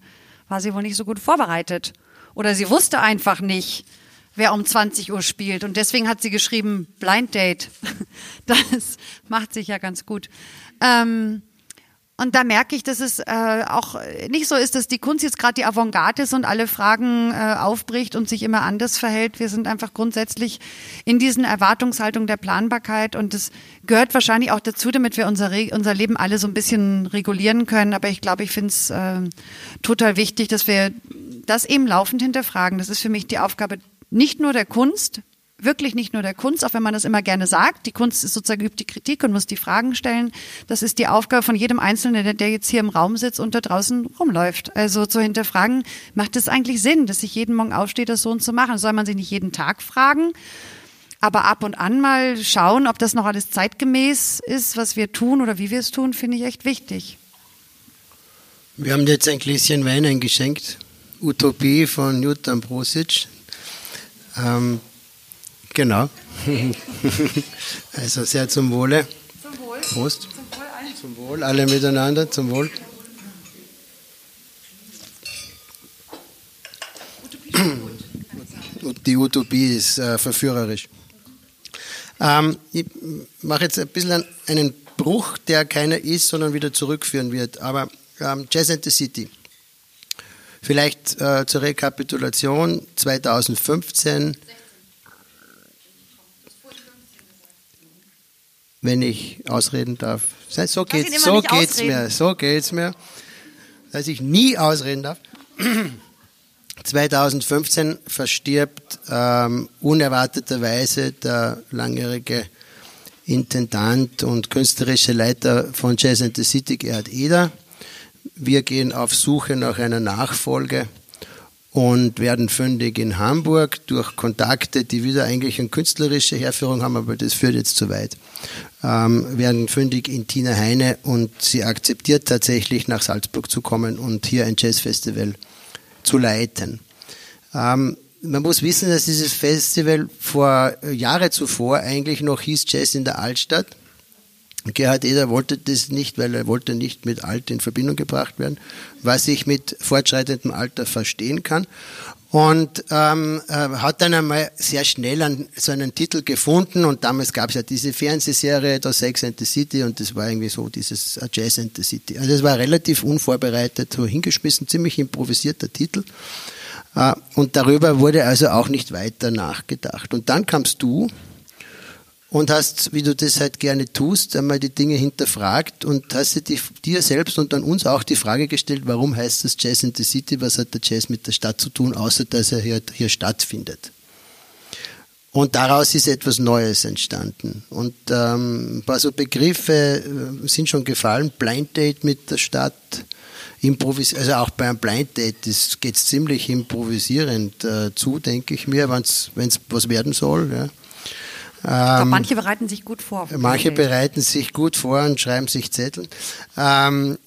war sie wohl nicht so gut vorbereitet. Oder sie wusste einfach nicht, wer um 20 Uhr spielt. Und deswegen hat sie geschrieben, Blind Date. Das macht sich ja ganz gut. Ähm, und da merke ich, dass es äh, auch nicht so ist, dass die Kunst jetzt gerade die Avantgarde ist und alle Fragen äh, aufbricht und sich immer anders verhält. Wir sind einfach grundsätzlich in diesen Erwartungshaltung der Planbarkeit und das gehört wahrscheinlich auch dazu, damit wir unser, unser Leben alle so ein bisschen regulieren können. Aber ich glaube, ich finde es äh, total wichtig, dass wir das eben laufend hinterfragen. Das ist für mich die Aufgabe nicht nur der Kunst, wirklich nicht nur der Kunst, auch wenn man das immer gerne sagt. Die Kunst ist sozusagen übt die Kritik und muss die Fragen stellen. Das ist die Aufgabe von jedem Einzelnen, der, jetzt hier im Raum sitzt und da draußen rumläuft. Also zu hinterfragen, macht es eigentlich Sinn, dass sich jeden Morgen aufsteht, das so und zu machen? Soll man sich nicht jeden Tag fragen? Aber ab und an mal schauen, ob das noch alles zeitgemäß ist, was wir tun oder wie wir es tun, finde ich echt wichtig. Wir haben jetzt ein Gläschen Wein eingeschenkt. Utopie von Jutta Brosic. Ähm, genau. also sehr zum Wohle. Zum Wohl. Prost. Zum Wohl, zum Wohl, alle miteinander, zum Wohl. Die Utopie ist äh, verführerisch. Ähm, ich mache jetzt ein bisschen einen Bruch, der keiner ist, sondern wieder zurückführen wird. Aber ähm, Jazz and the City. Vielleicht äh, zur Rekapitulation 2015. Wenn ich ausreden darf. So geht's, so geht's mir, so geht's mir. Dass ich nie ausreden darf. 2015 verstirbt ähm, unerwarteterweise der langjährige Intendant und künstlerische Leiter von Jazz and the City, Gerhard Eder. Wir gehen auf Suche nach einer Nachfolge und werden fündig in Hamburg durch Kontakte, die wieder eigentlich eine künstlerische Herführung haben, aber das führt jetzt zu weit. Ähm, werden fündig in Tina Heine und sie akzeptiert tatsächlich nach Salzburg zu kommen und hier ein Jazzfestival zu leiten. Ähm, man muss wissen, dass dieses Festival vor Jahre zuvor eigentlich noch hieß Jazz in der Altstadt Gerhard Eder wollte das nicht, weil er wollte nicht mit Alt in Verbindung gebracht werden, was ich mit fortschreitendem Alter verstehen kann. Und ähm, äh, hat dann einmal sehr schnell an, so einen Titel gefunden und damals gab es ja diese Fernsehserie The Sex and the City und das war irgendwie so dieses Jazz and the City. Also es war relativ unvorbereitet, so hingeschmissen, ziemlich improvisierter Titel. Äh, und darüber wurde also auch nicht weiter nachgedacht. Und dann kamst du und hast, wie du das halt gerne tust, einmal die Dinge hinterfragt und hast dir, dir selbst und dann uns auch die Frage gestellt, warum heißt das Jazz in the City, was hat der Jazz mit der Stadt zu tun, außer dass er hier, hier stattfindet. Und daraus ist etwas Neues entstanden. Und ähm, ein paar so Begriffe äh, sind schon gefallen. Blind Date mit der Stadt, Improvis also auch beim Blind Date geht es ziemlich improvisierend äh, zu, denke ich mir, wenn es was werden soll. Ja. Glaub, ähm, manche bereiten sich gut vor. Manche bereiten sich gut vor und schreiben sich Zettel. Ähm,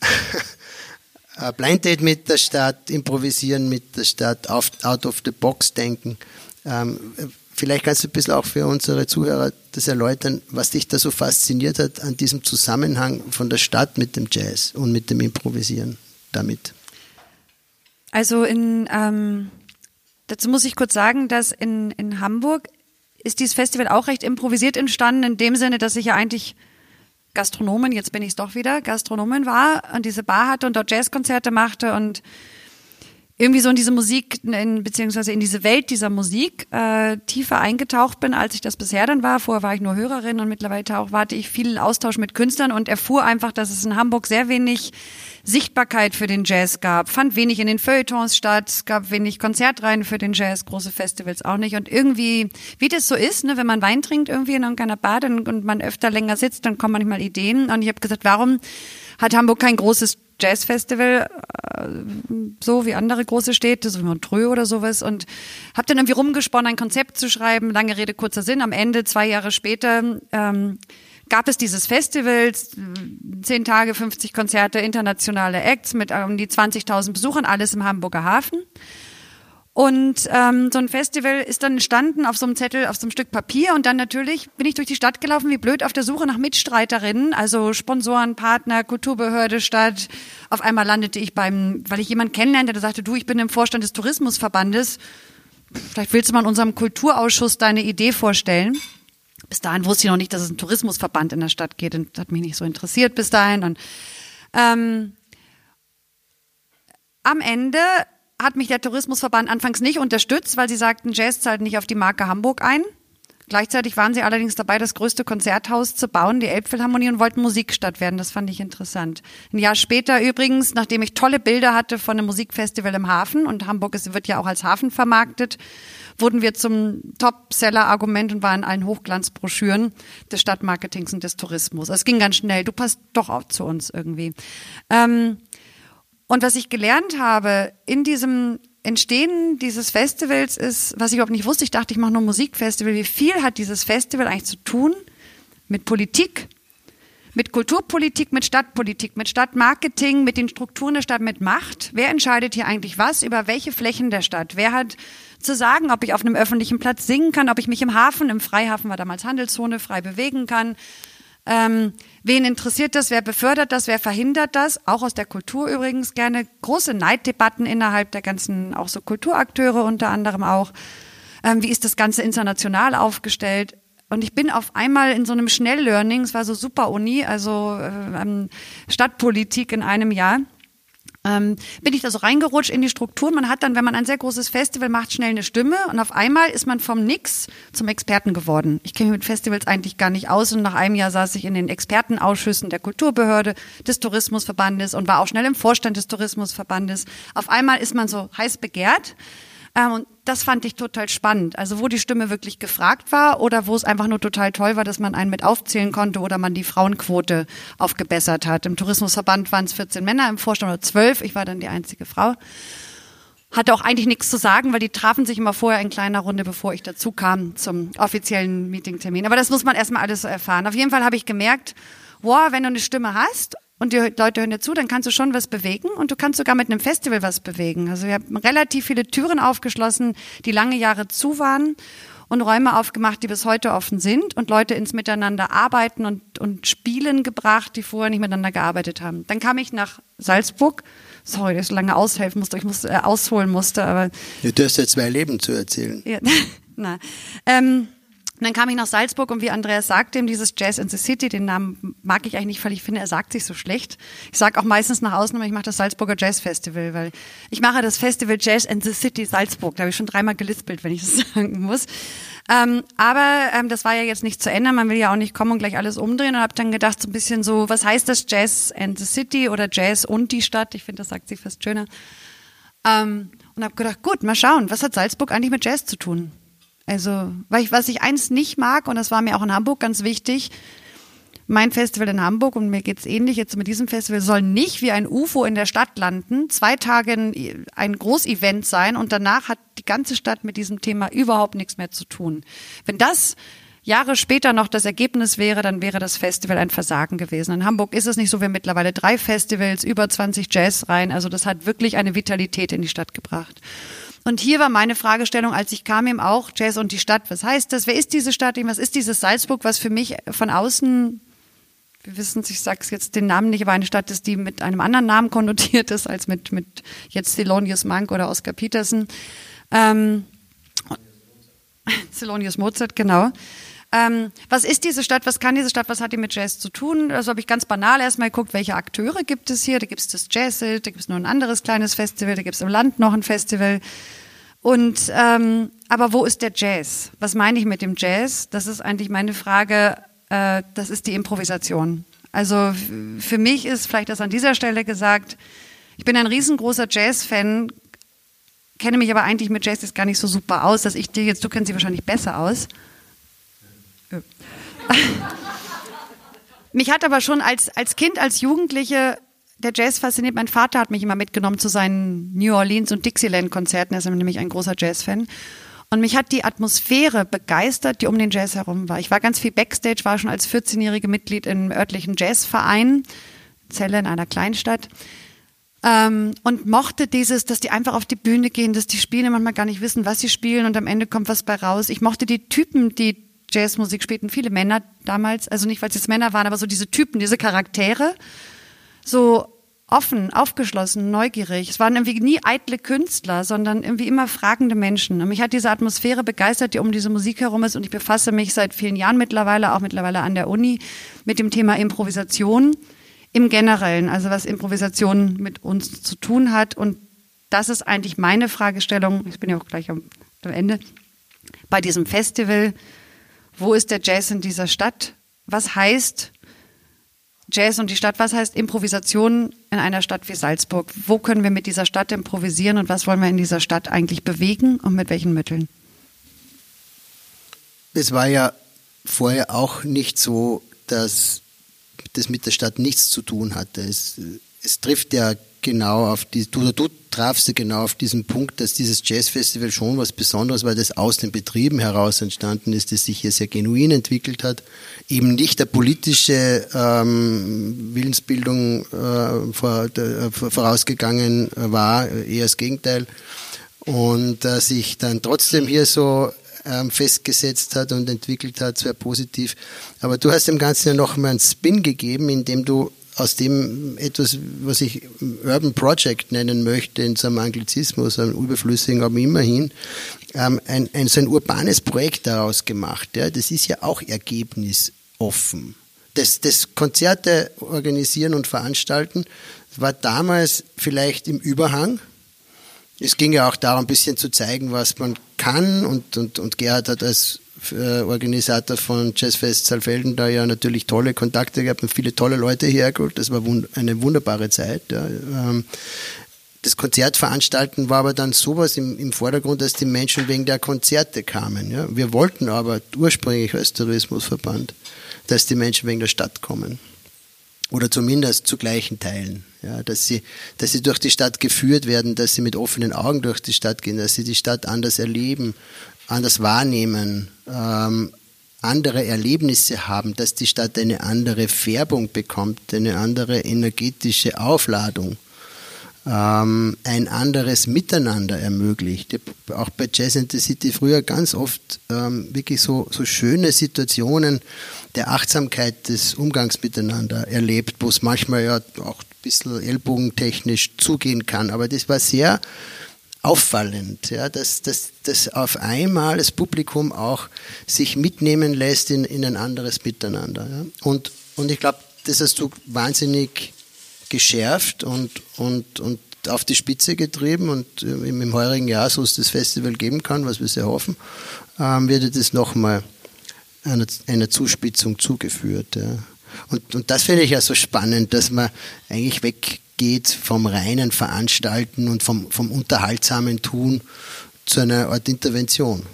Blind Date mit der Stadt, improvisieren mit der Stadt, out of the box denken. Ähm, vielleicht kannst du ein bisschen auch für unsere Zuhörer das erläutern, was dich da so fasziniert hat an diesem Zusammenhang von der Stadt mit dem Jazz und mit dem Improvisieren damit. Also in, ähm, dazu muss ich kurz sagen, dass in, in Hamburg ist dieses Festival auch recht improvisiert entstanden, in dem Sinne, dass ich ja eigentlich Gastronomin, jetzt bin ich es doch wieder, Gastronomin war und diese Bar hatte und dort Jazzkonzerte machte und irgendwie so in diese Musik, in, beziehungsweise in diese Welt dieser Musik äh, tiefer eingetaucht bin, als ich das bisher dann war. Vorher war ich nur Hörerin und mittlerweile auch, warte ich viel Austausch mit Künstlern und erfuhr einfach, dass es in Hamburg sehr wenig Sichtbarkeit für den Jazz gab. Fand wenig in den Feuilletons statt, gab wenig Konzertreihen für den Jazz, große Festivals auch nicht. Und irgendwie, wie das so ist, ne, wenn man Wein trinkt irgendwie in irgendeiner Bar dann, und man öfter länger sitzt, dann kommen manchmal Ideen. Und ich habe gesagt, warum hat Hamburg kein großes Jazzfestival, äh, so wie andere große Städte, so wie Montreux oder sowas. Und habe dann irgendwie rumgesponnen, ein Konzept zu schreiben. Lange Rede, kurzer Sinn. Am Ende, zwei Jahre später, ähm, gab es dieses Festival, zehn Tage, 50 Konzerte, internationale Acts mit um die 20.000 Besuchern, alles im Hamburger Hafen. Und ähm, so ein Festival ist dann entstanden auf so einem Zettel, auf so einem Stück Papier. Und dann natürlich bin ich durch die Stadt gelaufen, wie blöd, auf der Suche nach Mitstreiterinnen, also Sponsoren, Partner, Kulturbehörde, Stadt. Auf einmal landete ich beim, weil ich jemanden kennenlernte, der sagte, du, ich bin im Vorstand des Tourismusverbandes. Vielleicht willst du mal in unserem Kulturausschuss deine Idee vorstellen. Bis dahin wusste ich noch nicht, dass es einen Tourismusverband in der Stadt geht. Und hat mich nicht so interessiert bis dahin. Und, ähm, am Ende hat mich der Tourismusverband anfangs nicht unterstützt, weil sie sagten, Jazz zahlt nicht auf die Marke Hamburg ein. Gleichzeitig waren sie allerdings dabei, das größte Konzerthaus zu bauen, die Elbphilharmonie, und wollten Musikstadt werden. Das fand ich interessant. Ein Jahr später übrigens, nachdem ich tolle Bilder hatte von einem Musikfestival im Hafen, und Hamburg ist, wird ja auch als Hafen vermarktet, wurden wir zum Top-Seller-Argument und waren in allen Hochglanzbroschüren des Stadtmarketings und des Tourismus. Also es ging ganz schnell. Du passt doch auch zu uns irgendwie. Ähm, und was ich gelernt habe in diesem Entstehen dieses Festivals ist, was ich überhaupt nicht wusste, ich dachte, ich mache nur Musikfestival. Wie viel hat dieses Festival eigentlich zu tun mit Politik, mit Kulturpolitik, mit Stadtpolitik, mit Stadtmarketing, mit den Strukturen der Stadt, mit Macht? Wer entscheidet hier eigentlich was über welche Flächen der Stadt? Wer hat zu sagen, ob ich auf einem öffentlichen Platz singen kann, ob ich mich im Hafen, im Freihafen war damals Handelszone, frei bewegen kann? Ähm, wen interessiert das? Wer befördert das? Wer verhindert das? Auch aus der Kultur übrigens gerne. Große Neiddebatten innerhalb der ganzen, auch so Kulturakteure unter anderem auch. Ähm, wie ist das Ganze international aufgestellt? Und ich bin auf einmal in so einem Schnelllearning, es war so super Uni, also äh, Stadtpolitik in einem Jahr ähm, bin ich da so reingerutscht in die Struktur. Man hat dann, wenn man ein sehr großes Festival macht, schnell eine Stimme und auf einmal ist man vom Nix zum Experten geworden. Ich kenne mich mit Festivals eigentlich gar nicht aus und nach einem Jahr saß ich in den Expertenausschüssen der Kulturbehörde, des Tourismusverbandes und war auch schnell im Vorstand des Tourismusverbandes. Auf einmal ist man so heiß begehrt. Ähm, und das fand ich total spannend. Also wo die Stimme wirklich gefragt war oder wo es einfach nur total toll war, dass man einen mit aufzählen konnte oder man die Frauenquote aufgebessert hat. Im Tourismusverband waren es 14 Männer, im Vorstand oder 12. Ich war dann die einzige Frau. Hatte auch eigentlich nichts zu sagen, weil die trafen sich immer vorher in kleiner Runde, bevor ich dazu kam zum offiziellen Meetingtermin. Aber das muss man erstmal alles so erfahren. Auf jeden Fall habe ich gemerkt, wow, wenn du eine Stimme hast und die Leute hören dir zu, dann kannst du schon was bewegen und du kannst sogar mit einem Festival was bewegen. Also wir haben relativ viele Türen aufgeschlossen, die lange Jahre zu waren und Räume aufgemacht, die bis heute offen sind und Leute ins Miteinander arbeiten und, und Spielen gebracht, die vorher nicht miteinander gearbeitet haben. Dann kam ich nach Salzburg. Sorry, dass ich lange aushelfen musste, ich musste äh, ausholen musste, aber. Du hast ja zwei Leben zu erzählen. Ja, na. Ähm, und dann kam ich nach Salzburg und wie Andreas sagte, ihm dieses Jazz in the City, den Namen mag ich eigentlich nicht, weil ich finde, er sagt sich so schlecht. Ich sage auch meistens nach außen, ich mache das Salzburger Jazz Festival, weil ich mache das Festival Jazz in the City Salzburg. Da habe ich schon dreimal gelispelt, wenn ich das sagen muss. Ähm, aber ähm, das war ja jetzt nicht zu Ende. Man will ja auch nicht kommen und gleich alles umdrehen. Und habe dann gedacht, so ein bisschen so, was heißt das Jazz and the City oder Jazz und die Stadt? Ich finde, das sagt sie fast schöner. Ähm, und habe gedacht, gut, mal schauen, was hat Salzburg eigentlich mit Jazz zu tun? Also, weil ich, was ich eins nicht mag, und das war mir auch in Hamburg ganz wichtig, mein Festival in Hamburg, und mir geht's ähnlich jetzt mit diesem Festival, soll nicht wie ein UFO in der Stadt landen, zwei Tage ein Großevent sein und danach hat die ganze Stadt mit diesem Thema überhaupt nichts mehr zu tun. Wenn das Jahre später noch das Ergebnis wäre, dann wäre das Festival ein Versagen gewesen. In Hamburg ist es nicht so, wir haben mittlerweile drei Festivals, über 20 Jazz rein, also das hat wirklich eine Vitalität in die Stadt gebracht. Und hier war meine Fragestellung, als ich kam, eben auch Jazz und die Stadt. Was heißt das? Wer ist diese Stadt? Was ist dieses Salzburg, was für mich von außen, wir wissen ich sage jetzt den Namen nicht, aber eine Stadt ist, die mit einem anderen Namen konnotiert ist, als mit, mit jetzt Thelonious Monk oder Oscar Peterson. Ähm, Thelonious Mozart, genau. Ähm, was ist diese Stadt? Was kann diese Stadt? Was hat die mit Jazz zu tun? Also habe ich ganz banal erstmal geguckt, welche Akteure gibt es hier? Da gibt es das Jazz, da gibt es nur ein anderes kleines Festival, da gibt es im Land noch ein Festival. Und ähm, aber wo ist der Jazz? Was meine ich mit dem Jazz? Das ist eigentlich meine Frage. Äh, das ist die Improvisation. Also für mich ist vielleicht das an dieser Stelle gesagt. Ich bin ein riesengroßer Jazz-Fan, kenne mich aber eigentlich mit Jazz jetzt gar nicht so super aus, dass ich dir jetzt, du kennst sie wahrscheinlich besser aus. mich hat aber schon als, als Kind, als Jugendliche der Jazz fasziniert. Mein Vater hat mich immer mitgenommen zu seinen New Orleans und Dixieland Konzerten. Er ist nämlich ein großer Jazz-Fan. Und mich hat die Atmosphäre begeistert, die um den Jazz herum war. Ich war ganz viel Backstage, war schon als 14-jährige Mitglied im örtlichen Jazzverein, Zelle in einer Kleinstadt. Ähm, und mochte dieses, dass die einfach auf die Bühne gehen, dass die Spiele manchmal gar nicht wissen, was sie spielen und am Ende kommt was bei raus. Ich mochte die Typen, die Jazzmusik spielten, viele Männer damals, also nicht, weil es jetzt Männer waren, aber so diese Typen, diese Charaktere so offen, aufgeschlossen, neugierig. Es waren irgendwie nie eitle Künstler, sondern irgendwie immer fragende Menschen. Und mich hat diese Atmosphäre begeistert, die um diese Musik herum ist. Und ich befasse mich seit vielen Jahren mittlerweile, auch mittlerweile an der Uni, mit dem Thema Improvisation im Generellen. Also was Improvisation mit uns zu tun hat. Und das ist eigentlich meine Fragestellung. Ich bin ja auch gleich am, am Ende. Bei diesem Festival. Wo ist der Jazz in dieser Stadt? Was heißt Jazz und die Stadt. Was heißt Improvisation in einer Stadt wie Salzburg? Wo können wir mit dieser Stadt improvisieren und was wollen wir in dieser Stadt eigentlich bewegen und mit welchen Mitteln? Es war ja vorher auch nicht so, dass das mit der Stadt nichts zu tun hatte. Es es trifft ja genau auf die, du, du trafst ja genau auf diesen Punkt, dass dieses Jazzfestival schon was Besonderes war, das aus den Betrieben heraus entstanden ist, das sich hier sehr genuin entwickelt hat, eben nicht der politische ähm, Willensbildung äh, vor, äh, vorausgegangen war, eher das Gegenteil. Und äh, sich dann trotzdem hier so ähm, festgesetzt hat und entwickelt hat, sehr positiv. Aber du hast dem Ganzen ja noch mal einen Spin gegeben, indem du aus dem etwas, was ich Urban Project nennen möchte, in so einem Anglizismus, einem überflüssigen, aber immerhin, ähm, ein, ein, so ein urbanes Projekt daraus gemacht. Ja? Das ist ja auch ergebnisoffen. Das, das Konzerte organisieren und veranstalten war damals vielleicht im Überhang. Es ging ja auch darum, ein bisschen zu zeigen, was man kann und, und, und Gerhard hat als äh, Organisator von Jazzfest Saalfelden da ja natürlich tolle Kontakte gehabt und viele tolle Leute hergeholt. Das war eine wunderbare Zeit. Ähm, das Konzertveranstalten war aber dann sowas im, Vordergrund, dass die Menschen wegen der Konzerte kamen. Wir wollten aber ursprünglich als Tourismusverband, dass die Menschen wegen der Stadt kommen. Oder zumindest zu gleichen Teilen. Ja, dass, sie, dass sie durch die Stadt geführt werden, dass sie mit offenen Augen durch die Stadt gehen, dass sie die Stadt anders erleben, anders wahrnehmen, ähm, andere Erlebnisse haben, dass die Stadt eine andere Färbung bekommt, eine andere energetische Aufladung, ähm, ein anderes Miteinander ermöglicht. Auch bei Jazz in the City früher ganz oft ähm, wirklich so, so schöne Situationen der Achtsamkeit des Umgangs miteinander erlebt, wo es manchmal ja auch ein bisschen ellbogentechnisch zugehen kann. Aber das war sehr auffallend, ja, dass, dass, dass auf einmal das Publikum auch sich mitnehmen lässt in, in ein anderes Miteinander. Ja. Und, und ich glaube, das hast du wahnsinnig geschärft und, und, und auf die Spitze getrieben und im, im heurigen Jahr, so es das Festival geben kann, was wir sehr hoffen, ähm, wird das nochmal einer, einer Zuspitzung zugeführt. Ja. Und, und das finde ich ja so spannend, dass man eigentlich weg geht vom reinen Veranstalten und vom, vom unterhaltsamen Tun zu einer Art Intervention.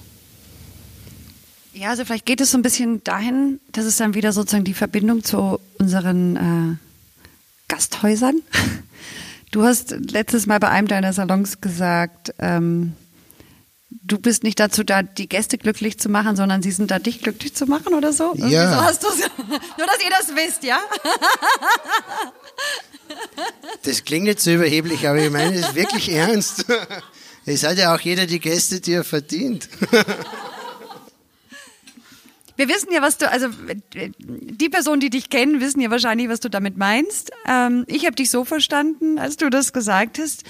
Ja, also vielleicht geht es so ein bisschen dahin, dass es dann wieder sozusagen die Verbindung zu unseren äh, Gasthäusern. Du hast letztes Mal bei einem deiner Salons gesagt, ähm, du bist nicht dazu da, die Gäste glücklich zu machen, sondern sie sind da, dich glücklich zu machen oder so? Irgendwie ja. So hast du's. Nur, dass ihr das wisst, ja? Das klingt jetzt so überheblich, aber ich meine es wirklich ernst. Es hat ja auch jeder die Gäste, die er verdient. Wir wissen ja, was du, also die Personen, die dich kennen, wissen ja wahrscheinlich, was du damit meinst. Ähm, ich habe dich so verstanden, als du das gesagt hast,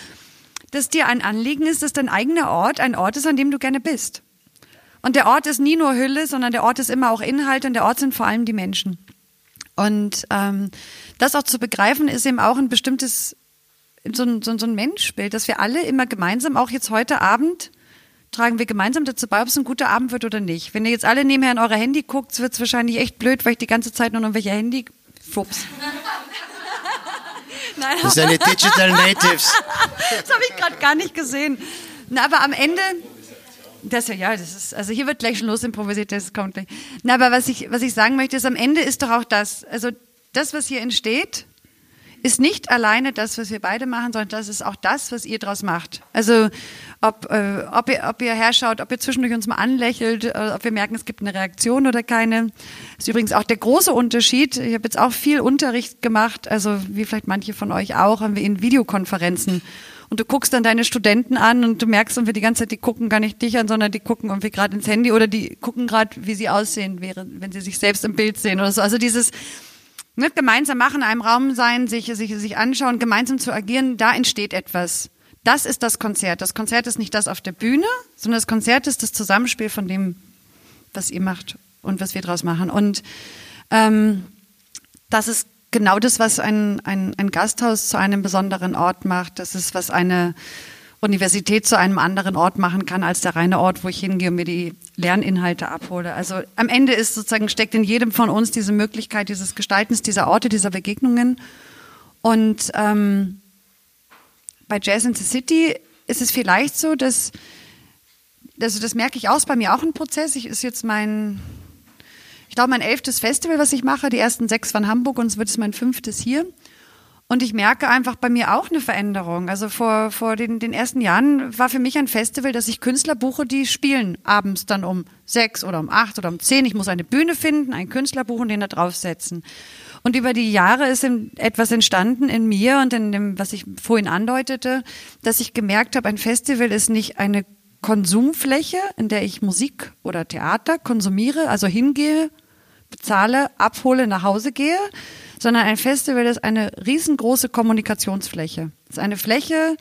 dass dir ein Anliegen ist, dass dein eigener Ort ein Ort ist, an dem du gerne bist. Und der Ort ist nie nur Hülle, sondern der Ort ist immer auch Inhalt und der Ort sind vor allem die Menschen. Und ähm, das auch zu begreifen, ist eben auch ein bestimmtes, so ein, so, so ein Menschbild, dass wir alle immer gemeinsam, auch jetzt heute Abend, tragen wir gemeinsam dazu bei, ob es ein guter Abend wird oder nicht. Wenn ihr jetzt alle nebenher in eure Handy guckt, wird es wahrscheinlich echt blöd, weil ich die ganze Zeit nur noch welche Handy. Fups. Nein, das sind die Digital Natives. das habe ich gerade gar nicht gesehen. Na, aber am Ende, das ja, ja, das ist, also hier wird gleich schon los improvisiert, das kommt gleich. Na, aber was ich, was ich sagen möchte, ist, am Ende ist doch auch das, also das, was hier entsteht, ist nicht alleine das, was wir beide machen, sondern das ist auch das, was ihr daraus macht. Also ob, äh, ob, ihr, ob ihr herschaut, ob ihr zwischendurch uns mal anlächelt, äh, ob wir merken, es gibt eine Reaktion oder keine. Das ist übrigens auch der große Unterschied. Ich habe jetzt auch viel Unterricht gemacht, also wie vielleicht manche von euch auch, haben wir in Videokonferenzen. Und du guckst dann deine Studenten an und du merkst irgendwie die ganze Zeit, die gucken gar nicht dich an, sondern die gucken irgendwie gerade ins Handy oder die gucken gerade, wie sie aussehen, während, wenn sie sich selbst im Bild sehen oder so. Also dieses, ne, gemeinsam machen, in einem Raum sein, sich, sich, sich anschauen, gemeinsam zu agieren, da entsteht etwas. Das ist das Konzert. Das Konzert ist nicht das auf der Bühne, sondern das Konzert ist das Zusammenspiel von dem, was ihr macht und was wir draus machen. Und ähm, das ist genau das, was ein, ein, ein Gasthaus zu einem besonderen Ort macht. Das ist, was eine Universität zu einem anderen Ort machen kann als der reine Ort, wo ich hingehe und mir die Lerninhalte abhole. Also am Ende ist sozusagen steckt in jedem von uns diese Möglichkeit dieses Gestaltens dieser Orte, dieser Begegnungen. Und ähm, bei Jazz in the City ist es vielleicht so, dass also das merke ich aus bei mir auch ein Prozess. Ich ist jetzt mein, ich glaube mein elftes Festival, was ich mache. Die ersten sechs waren Hamburg und es wird es mein fünftes hier. Und ich merke einfach bei mir auch eine Veränderung. Also vor, vor den, den ersten Jahren war für mich ein Festival, dass ich Künstler buche, die spielen abends dann um sechs oder um acht oder um zehn. Ich muss eine Bühne finden, einen Künstler buchen, den da draufsetzen. Und über die Jahre ist etwas entstanden in mir und in dem, was ich vorhin andeutete, dass ich gemerkt habe, ein Festival ist nicht eine Konsumfläche, in der ich Musik oder Theater konsumiere, also hingehe, bezahle, abhole, nach Hause gehe, sondern ein Festival ist eine riesengroße Kommunikationsfläche. Es ist eine Fläche,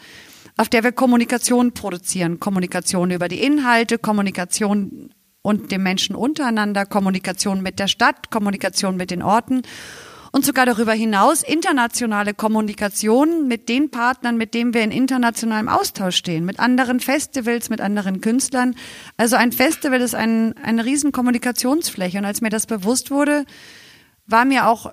auf der wir Kommunikation produzieren. Kommunikation über die Inhalte, Kommunikation und den Menschen untereinander, Kommunikation mit der Stadt, Kommunikation mit den Orten und sogar darüber hinaus internationale Kommunikation mit den Partnern, mit denen wir in internationalem Austausch stehen, mit anderen Festivals, mit anderen Künstlern. Also ein Festival ist ein, eine riesen Kommunikationsfläche. Und als mir das bewusst wurde, war mir auch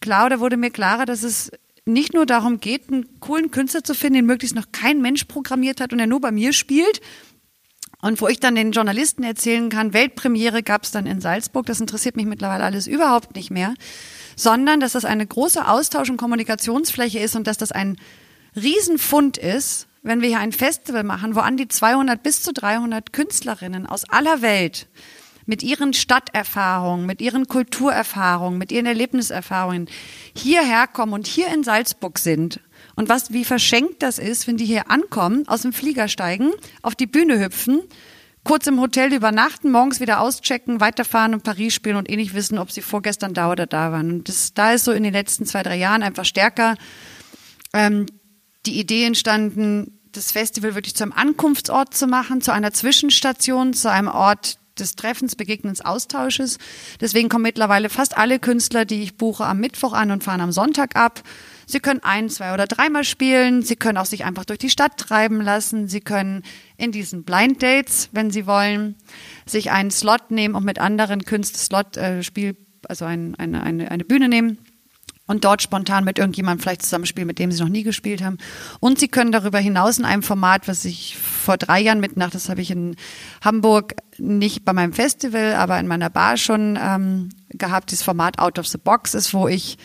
klar oder wurde mir klarer, dass es nicht nur darum geht, einen coolen Künstler zu finden, den möglichst noch kein Mensch programmiert hat und der nur bei mir spielt. Und wo ich dann den Journalisten erzählen kann, Weltpremiere gab es dann in Salzburg, das interessiert mich mittlerweile alles überhaupt nicht mehr, sondern dass das eine große Austausch- und Kommunikationsfläche ist und dass das ein Riesenfund ist, wenn wir hier ein Festival machen, wo an die 200 bis zu 300 Künstlerinnen aus aller Welt mit ihren Stadterfahrungen, mit ihren Kulturerfahrungen, mit ihren Erlebniserfahrungen hierher kommen und hier in Salzburg sind. Und was, wie verschenkt das ist, wenn die hier ankommen, aus dem Flieger steigen, auf die Bühne hüpfen, kurz im Hotel übernachten, morgens wieder auschecken, weiterfahren und Paris spielen und eh nicht wissen, ob sie vorgestern da oder da waren. Und das, da ist so in den letzten zwei, drei Jahren einfach stärker ähm, die Idee entstanden, das Festival wirklich zu einem Ankunftsort zu machen, zu einer Zwischenstation, zu einem Ort des Treffens, Begegnens, Austausches. Deswegen kommen mittlerweile fast alle Künstler, die ich buche, am Mittwoch an und fahren am Sonntag ab. Sie können ein, zwei oder dreimal spielen. Sie können auch sich einfach durch die Stadt treiben lassen. Sie können in diesen Blind Dates, wenn Sie wollen, sich einen Slot nehmen und mit anderen Künstlern Slot äh, Spiel, also ein, eine, eine, eine Bühne nehmen und dort spontan mit irgendjemandem vielleicht zusammenspielen, mit dem sie noch nie gespielt haben. Und sie können darüber hinaus in einem Format, was ich vor drei Jahren mitmache, das habe ich in Hamburg nicht bei meinem Festival, aber in meiner Bar schon ähm, gehabt, dieses Format Out of the Box ist, wo ich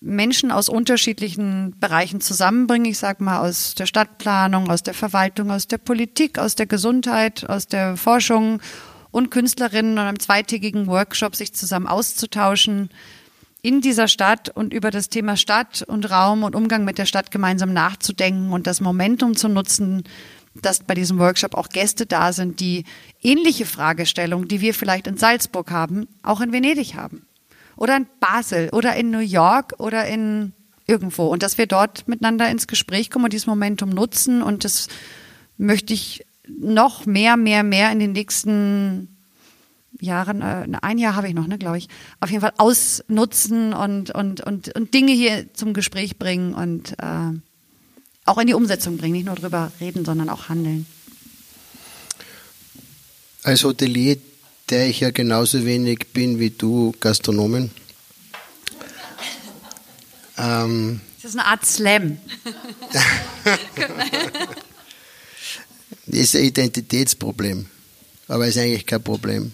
Menschen aus unterschiedlichen Bereichen zusammenbringe. Ich sage mal aus der Stadtplanung, aus der Verwaltung, aus der Politik, aus der Gesundheit, aus der Forschung und Künstlerinnen und einem zweitägigen Workshop sich zusammen auszutauschen, in dieser Stadt und über das Thema Stadt und Raum und Umgang mit der Stadt gemeinsam nachzudenken und das Momentum zu nutzen, dass bei diesem Workshop auch Gäste da sind, die ähnliche Fragestellungen, die wir vielleicht in Salzburg haben, auch in Venedig haben. Oder in Basel oder in New York oder in irgendwo. Und dass wir dort miteinander ins Gespräch kommen und dieses Momentum nutzen. Und das möchte ich noch mehr, mehr, mehr in den nächsten Jahren, äh, ein Jahr habe ich noch, ne, glaube ich, auf jeden Fall ausnutzen und, und, und, und Dinge hier zum Gespräch bringen und äh, auch in die Umsetzung bringen, nicht nur drüber reden, sondern auch handeln. Als Hotelier, der ich ja genauso wenig bin wie du, Gastronomen. Ähm, das ist eine Art Slam. das ist ein Identitätsproblem, aber ist eigentlich kein Problem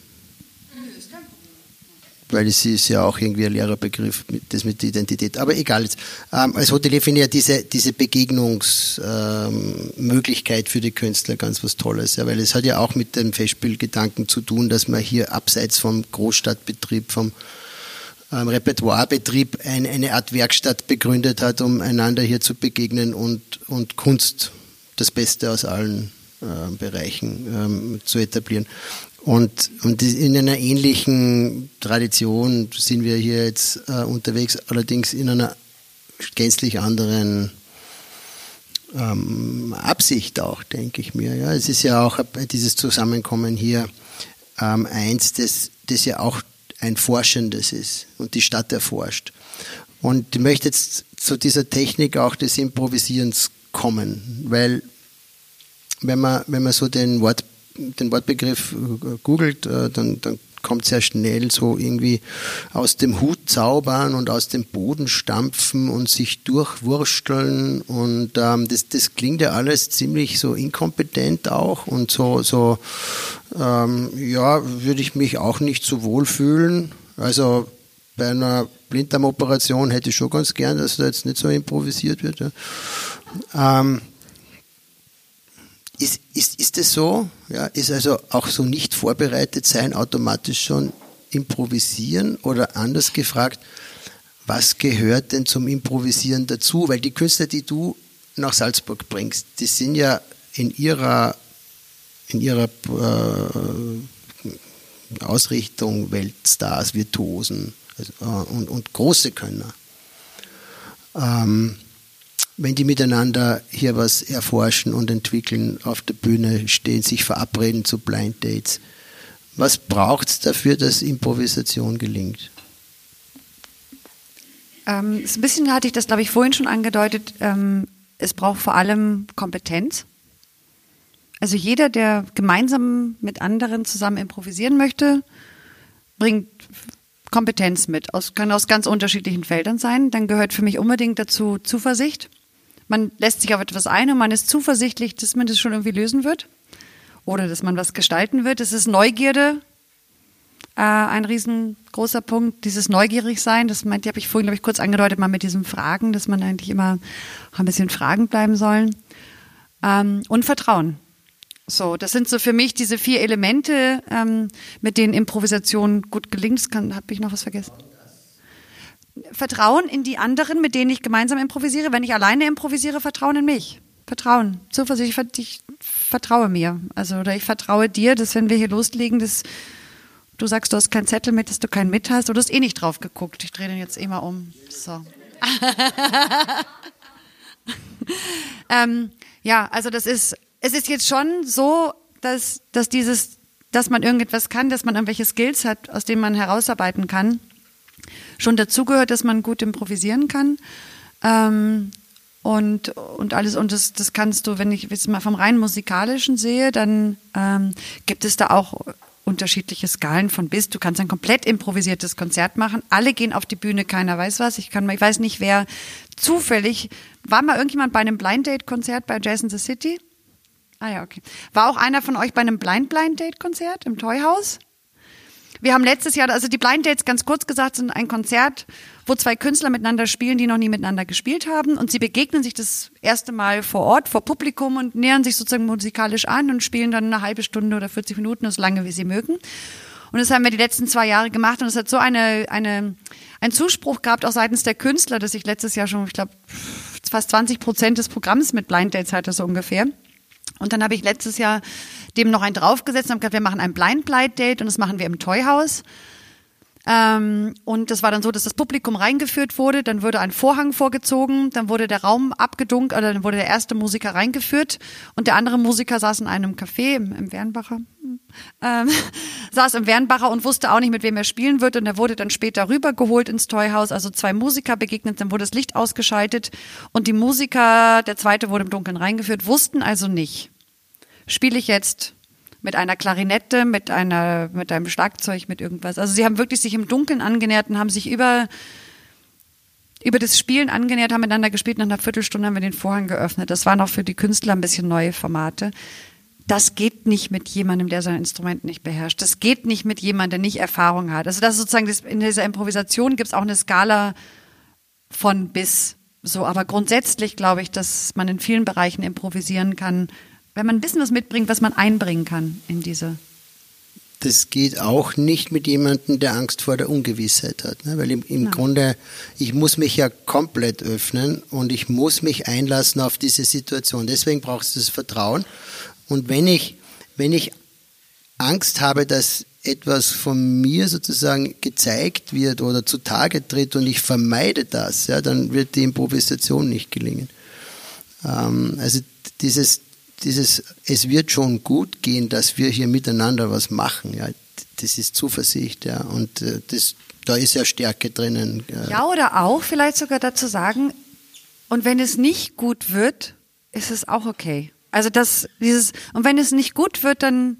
weil es ist ja auch irgendwie ein leerer Begriff, das mit Identität. Aber egal jetzt. Ähm, als Hotelier finde ich ja diese, diese Begegnungsmöglichkeit ähm, für die Künstler ganz was Tolles, ja, weil es hat ja auch mit dem Festspielgedanken zu tun, dass man hier abseits vom Großstadtbetrieb, vom ähm, Repertoirebetrieb ein, eine Art Werkstatt begründet hat, um einander hier zu begegnen und, und Kunst, das Beste aus allen äh, Bereichen ähm, zu etablieren. Und, und in einer ähnlichen Tradition sind wir hier jetzt äh, unterwegs, allerdings in einer gänzlich anderen ähm, Absicht auch, denke ich mir. Ja, es ist ja auch dieses Zusammenkommen hier ähm, eins, das, das ja auch ein Forschendes ist und die Stadt erforscht. Und ich möchte jetzt zu dieser Technik auch des Improvisierens kommen, weil wenn man, wenn man so den Wort den Wortbegriff äh, googelt, äh, dann, dann kommt sehr schnell so irgendwie aus dem Hut zaubern und aus dem Boden stampfen und sich durchwursteln und ähm, das, das klingt ja alles ziemlich so inkompetent auch und so, so ähm, ja, würde ich mich auch nicht so wohl fühlen. Also bei einer Blinddarmoperation hätte ich schon ganz gern, dass da jetzt nicht so improvisiert wird. Ja. Ähm, ist, ist, ist es so? Ja, ist also auch so nicht vorbereitet sein automatisch schon improvisieren oder anders gefragt, was gehört denn zum Improvisieren dazu? Weil die Künstler, die du nach Salzburg bringst, die sind ja in ihrer, in ihrer äh, Ausrichtung Weltstars, Virtuosen also, äh, und, und, große Könner. Ähm, wenn die miteinander hier was erforschen und entwickeln, auf der Bühne stehen, sich verabreden zu Blind Dates, was braucht es dafür, dass Improvisation gelingt? Ähm, ein bisschen hatte ich das, glaube ich, vorhin schon angedeutet. Ähm, es braucht vor allem Kompetenz. Also jeder, der gemeinsam mit anderen zusammen improvisieren möchte, bringt Kompetenz mit. Aus, kann aus ganz unterschiedlichen Feldern sein. Dann gehört für mich unbedingt dazu Zuversicht. Man lässt sich auf etwas ein und man ist zuversichtlich, dass man das schon irgendwie lösen wird. Oder dass man was gestalten wird. Es ist Neugierde, äh, ein riesengroßer Punkt. Dieses Neugierigsein, das meinte, habe ich vorhin, glaube ich, kurz angedeutet, mal mit diesen Fragen, dass man eigentlich immer ein bisschen Fragen bleiben sollen. Ähm, und Vertrauen. So, das sind so für mich diese vier Elemente, ähm, mit denen Improvisation gut gelingt. Habe ich noch was vergessen? Vertrauen in die anderen, mit denen ich gemeinsam improvisiere. Wenn ich alleine improvisiere, Vertrauen in mich. Vertrauen, Zuversicht, ich vertraue mir. Also, oder ich vertraue dir, dass wenn wir hier loslegen, dass du sagst, du hast keinen Zettel mit, dass du keinen mit hast. Du hast eh nicht drauf geguckt. Ich drehe den jetzt eh mal um. So. ähm, ja, also das ist es ist jetzt schon so, dass, dass dieses, dass man irgendetwas kann, dass man irgendwelche Skills hat, aus denen man herausarbeiten kann, schon dazugehört, dass man gut improvisieren kann. Ähm, und, und alles, und das, das kannst du, wenn ich jetzt mal vom rein musikalischen sehe, dann ähm, gibt es da auch unterschiedliche Skalen von bis. Du kannst ein komplett improvisiertes Konzert machen. Alle gehen auf die Bühne, keiner weiß was. Ich kann, ich weiß nicht, wer zufällig, war mal irgendjemand bei einem Blind Date Konzert bei Jazz in the City? Ah ja, okay. War auch einer von euch bei einem Blind Blind Date Konzert im Toy House? Wir haben letztes Jahr, also die Blind Dates, ganz kurz gesagt, sind ein Konzert, wo zwei Künstler miteinander spielen, die noch nie miteinander gespielt haben. Und sie begegnen sich das erste Mal vor Ort, vor Publikum und nähern sich sozusagen musikalisch an und spielen dann eine halbe Stunde oder 40 Minuten, so lange wie sie mögen. Und das haben wir die letzten zwei Jahre gemacht und es hat so eine, eine, einen Zuspruch gehabt, auch seitens der Künstler, dass ich letztes Jahr schon, ich glaube, fast 20 Prozent des Programms mit Blind Dates hatte, so ungefähr. Und dann habe ich letztes Jahr dem noch einen draufgesetzt und habe gesagt, wir machen ein Blind Blind Date und das machen wir im Toy House. Ähm, und das war dann so, dass das Publikum reingeführt wurde, dann wurde ein Vorhang vorgezogen, dann wurde der Raum abgedunkt, oder dann wurde der erste Musiker reingeführt. Und der andere Musiker saß in einem Café im, im Wernbacher, ähm, saß im Wernbacher und wusste auch nicht, mit wem er spielen wird. Und er wurde dann später rübergeholt ins Toyhaus, also zwei Musiker begegnet, dann wurde das Licht ausgeschaltet. Und die Musiker, der zweite wurde im Dunkeln reingeführt, wussten also nicht, spiele ich jetzt mit einer Klarinette, mit einer, mit einem Schlagzeug, mit irgendwas. Also sie haben wirklich sich im Dunkeln angenähert und haben sich über, über das Spielen angenähert, haben miteinander gespielt. Nach einer Viertelstunde haben wir den Vorhang geöffnet. Das waren auch für die Künstler ein bisschen neue Formate. Das geht nicht mit jemandem, der sein Instrument nicht beherrscht. Das geht nicht mit jemandem, der nicht Erfahrung hat. Also das ist sozusagen, das, in dieser Improvisation gibt es auch eine Skala von bis. So, aber grundsätzlich glaube ich, dass man in vielen Bereichen improvisieren kann, wenn man bisschen was mitbringt, was man einbringen kann in diese. Das geht auch nicht mit jemandem, der Angst vor der Ungewissheit hat. Ne? Weil im, im Grunde, ich muss mich ja komplett öffnen und ich muss mich einlassen auf diese Situation. Deswegen braucht es das Vertrauen. Und wenn ich, wenn ich Angst habe, dass etwas von mir sozusagen gezeigt wird oder zutage tritt und ich vermeide das, ja, dann wird die Improvisation nicht gelingen. Ähm, also dieses dieses, es wird schon gut gehen, dass wir hier miteinander was machen. Ja, das ist Zuversicht, ja, und äh, das, da ist ja Stärke drinnen. Ja, oder auch vielleicht sogar dazu sagen, und wenn es nicht gut wird, ist es auch okay. Also das, dieses, und wenn es nicht gut wird, dann,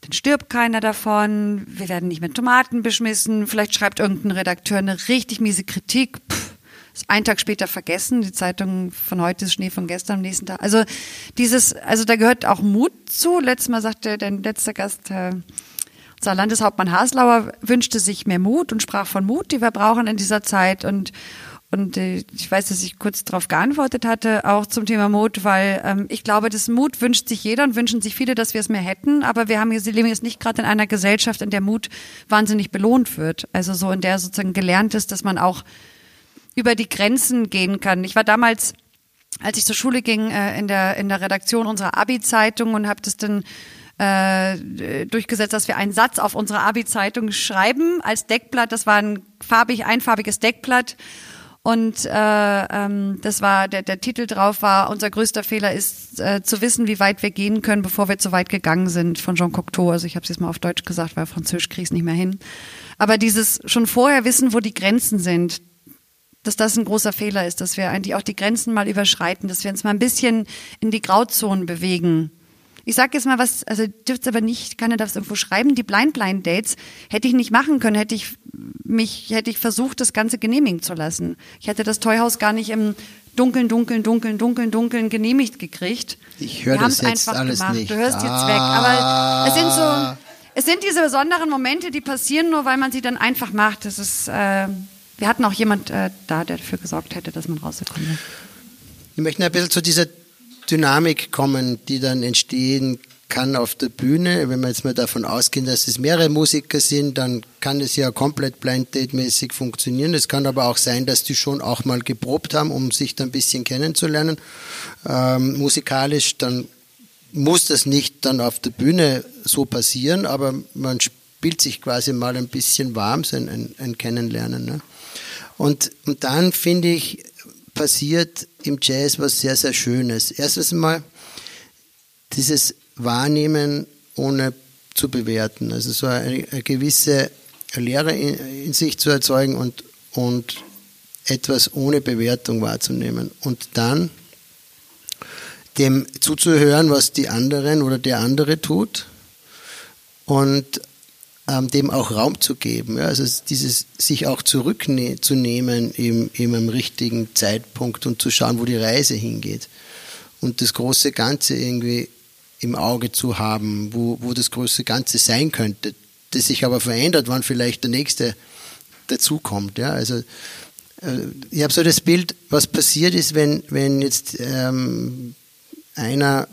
dann stirbt keiner davon, wir werden nicht mit Tomaten beschmissen, vielleicht schreibt irgendein Redakteur eine richtig miese Kritik, Pff, einen Tag später vergessen. Die Zeitung von heute ist Schnee von gestern am nächsten Tag. Also dieses, also da gehört auch Mut zu. Letztes Mal sagte dein letzter Gast, Herr Unser Landeshauptmann Haslauer wünschte sich mehr Mut und sprach von Mut, die wir brauchen in dieser Zeit. Und, und äh, ich weiß, dass ich kurz darauf geantwortet hatte, auch zum Thema Mut, weil ähm, ich glaube, das Mut wünscht sich jeder und wünschen sich viele, dass wir es mehr hätten. Aber wir haben jetzt, leben jetzt nicht gerade in einer Gesellschaft, in der Mut wahnsinnig belohnt wird. Also so in der sozusagen gelernt ist, dass man auch über die Grenzen gehen kann. Ich war damals als ich zur Schule ging, äh, in, der, in der Redaktion unserer Abi-Zeitung und habe das dann äh, durchgesetzt, dass wir einen Satz auf unsere Abi-Zeitung schreiben als Deckblatt. Das war ein farbig, einfarbiges Deckblatt. Und äh, ähm, das war der, der Titel drauf war, unser größter Fehler ist äh, zu wissen, wie weit wir gehen können, bevor wir zu weit gegangen sind, von Jean Cocteau. Also ich habe es jetzt mal auf Deutsch gesagt, weil Französisch kriege ich nicht mehr hin. Aber dieses schon vorher wissen, wo die Grenzen sind, dass das ein großer Fehler ist, dass wir eigentlich auch die Grenzen mal überschreiten, dass wir uns mal ein bisschen in die Grauzonen bewegen ich sage jetzt mal was, also dürft aber nicht, keiner darf es irgendwo schreiben, die Blind Blind Dates hätte ich nicht machen können, hätte ich mich, hätte ich versucht, das Ganze genehmigen zu lassen. Ich hätte das Toyhaus gar nicht im Dunkeln, Dunkeln, Dunkeln, Dunkeln, Dunkeln genehmigt gekriegt. Ich höre das jetzt alles gemacht. nicht. Du hörst jetzt ah. weg. Aber es sind so, es sind diese besonderen Momente, die passieren nur, weil man sie dann einfach macht. Das ist, äh, wir hatten auch jemand äh, da, der dafür gesorgt hätte, dass man rausgekommen ist. Wir möchten ein bisschen zu dieser Dynamik kommen, die dann entstehen kann auf der Bühne. Wenn wir jetzt mal davon ausgehen, dass es mehrere Musiker sind, dann kann es ja komplett Blind Date-mäßig funktionieren. Es kann aber auch sein, dass die schon auch mal geprobt haben, um sich dann ein bisschen kennenzulernen. Ähm, musikalisch, dann muss das nicht dann auf der Bühne so passieren, aber man spielt sich quasi mal ein bisschen warm, so ein, ein, ein Kennenlernen. Ne? Und, und dann finde ich, passiert im Jazz was sehr, sehr Schönes. Erstens mal dieses Wahrnehmen ohne zu bewerten. Also so eine, eine gewisse Lehre in, in, sich zu erzeugen und, und etwas ohne Bewertung wahrzunehmen. Und dann dem zuzuhören, was die anderen oder der andere tut und ähm, dem auch Raum zu geben. Ja? Also dieses sich auch zurückzunehmen im, im am richtigen Zeitpunkt und zu schauen, wo die Reise hingeht. Und das große Ganze irgendwie im Auge zu haben, wo, wo das große Ganze sein könnte, das sich aber verändert, wann vielleicht der nächste dazukommt. Ja? Also äh, ich habe so das Bild, was passiert ist, wenn, wenn jetzt ähm, einer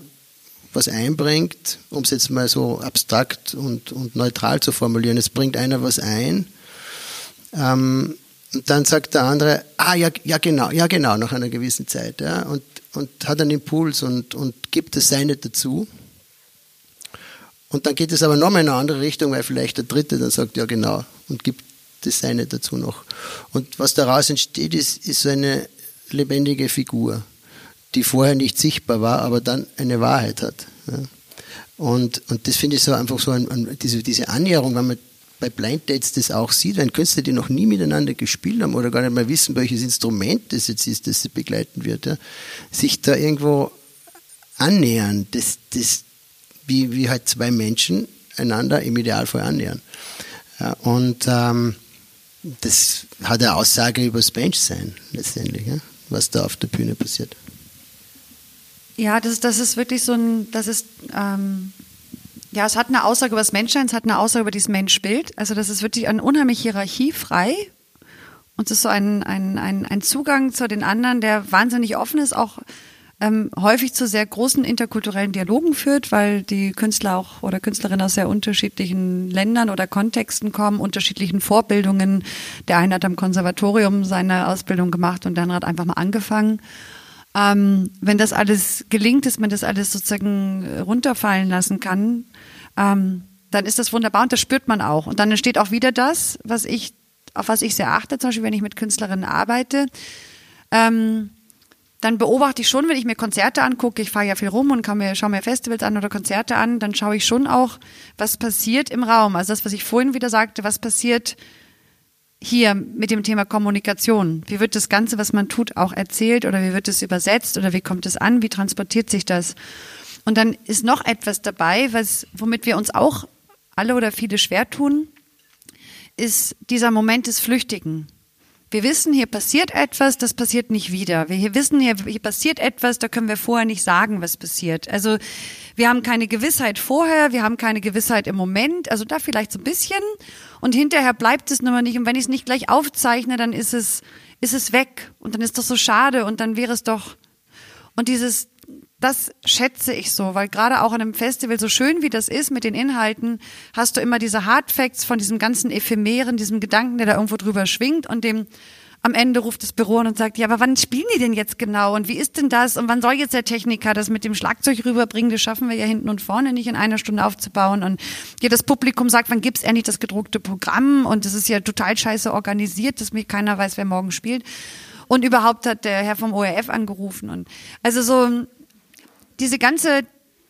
was einbringt, um es jetzt mal so abstrakt und, und neutral zu formulieren. Es bringt einer was ein, ähm, und dann sagt der andere, ah ja, ja genau, ja genau, nach einer gewissen Zeit, ja, und, und hat einen Impuls und, und gibt das Seine dazu. Und dann geht es aber nochmal in eine andere Richtung, weil vielleicht der Dritte dann sagt, ja genau, und gibt das Seine dazu noch. Und was daraus entsteht, ist, ist so eine lebendige Figur die vorher nicht sichtbar war, aber dann eine Wahrheit hat. Ja. Und, und das finde ich so einfach so ein, ein, diese, diese Annäherung, wenn man bei Blind Dates das auch sieht, wenn Künstler, die noch nie miteinander gespielt haben oder gar nicht mal wissen, welches Instrument das jetzt ist, das sie begleiten wird, ja, sich da irgendwo annähern, das, das, wie, wie halt zwei Menschen einander im Idealfall annähern. Ja, und ähm, das hat eine Aussage über das Benchsein letztendlich, ja, was da auf der Bühne passiert. Ja, das, das ist wirklich so ein, das ist, ähm, ja, es hat eine Aussage über das Menschsein, es hat eine Aussage über dieses Menschbild. Also das ist wirklich ein unheimlich hierarchiefrei. Und es ist so ein, ein, ein, ein Zugang zu den anderen, der wahnsinnig offen ist, auch ähm, häufig zu sehr großen interkulturellen Dialogen führt, weil die Künstler auch oder Künstlerinnen aus sehr unterschiedlichen Ländern oder Kontexten kommen, unterschiedlichen Vorbildungen. Der eine hat am Konservatorium seine Ausbildung gemacht und der andere hat einfach mal angefangen. Ähm, wenn das alles gelingt, dass man das alles sozusagen runterfallen lassen kann, ähm, dann ist das wunderbar und das spürt man auch. Und dann entsteht auch wieder das, was ich, auf was ich sehr achte, zum Beispiel, wenn ich mit Künstlerinnen arbeite. Ähm, dann beobachte ich schon, wenn ich mir Konzerte angucke, ich fahre ja viel rum und mir, schaue mir Festivals an oder Konzerte an, dann schaue ich schon auch, was passiert im Raum. Also das, was ich vorhin wieder sagte, was passiert hier mit dem Thema Kommunikation? Wie wird das Ganze, was man tut, auch erzählt oder wie wird es übersetzt oder wie kommt es an? Wie transportiert sich das? Und dann ist noch etwas dabei, was, womit wir uns auch alle oder viele schwer tun, ist dieser Moment des Flüchtigen. Wir wissen, hier passiert etwas, das passiert nicht wieder. Wir hier wissen, hier, hier passiert etwas, da können wir vorher nicht sagen, was passiert. Also wir haben keine Gewissheit vorher, wir haben keine Gewissheit im Moment, also da vielleicht so ein bisschen. Und hinterher bleibt es nur nicht. Und wenn ich es nicht gleich aufzeichne, dann ist es, ist es weg. Und dann ist das so schade und dann wäre es doch. Und dieses, das schätze ich so, weil gerade auch an einem Festival, so schön wie das ist mit den Inhalten, hast du immer diese Hardfacts von diesem ganzen Ephemeren, diesem Gedanken, der da irgendwo drüber schwingt und dem am Ende ruft das Büro an und sagt, ja, aber wann spielen die denn jetzt genau und wie ist denn das und wann soll jetzt der Techniker das mit dem Schlagzeug rüberbringen? Das schaffen wir ja hinten und vorne nicht in einer Stunde aufzubauen und ja, das Publikum sagt, wann gibt's endlich das gedruckte Programm und das ist ja total scheiße organisiert, dass mir keiner weiß, wer morgen spielt. Und überhaupt hat der Herr vom ORF angerufen und also so diese ganze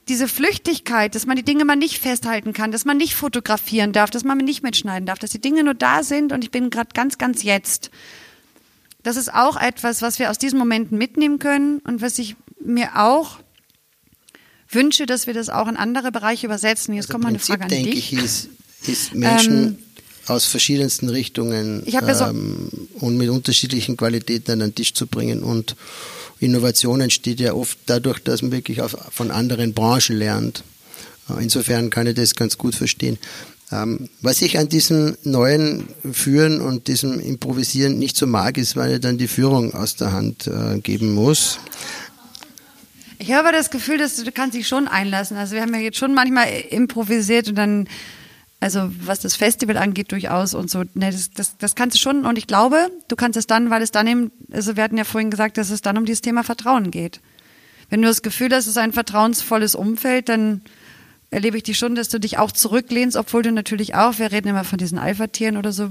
diese Flüchtigkeit, dass man die Dinge mal nicht festhalten kann, dass man nicht fotografieren darf, dass man nicht mitschneiden darf, dass die Dinge nur da sind und ich bin gerade ganz, ganz jetzt. Das ist auch etwas, was wir aus diesen Momenten mitnehmen können und was ich mir auch wünsche, dass wir das auch in andere Bereiche übersetzen. Jetzt also kommt mal eine Frage an denke dich. Ich, ist, ist Menschen ähm, aus verschiedensten Richtungen ähm, und mit unterschiedlichen Qualitäten an den Tisch zu bringen und Innovation entsteht ja oft dadurch, dass man wirklich auf, von anderen Branchen lernt. Insofern kann ich das ganz gut verstehen. Ähm, was ich an diesem neuen Führen und diesem Improvisieren nicht so mag, ist, weil er dann die Führung aus der Hand äh, geben muss. Ich habe das Gefühl, dass du, du kannst dich schon einlassen. Also wir haben ja jetzt schon manchmal improvisiert und dann also was das Festival angeht, durchaus und so. Ne, das, das, das kannst du schon. Und ich glaube, du kannst es dann, weil es dann eben, also wir hatten ja vorhin gesagt, dass es dann um dieses Thema Vertrauen geht. Wenn du das Gefühl hast, es ist ein vertrauensvolles Umfeld, dann erlebe ich dich schon, dass du dich auch zurücklehnst, obwohl du natürlich auch, wir reden immer von diesen Alpha-Tieren oder so,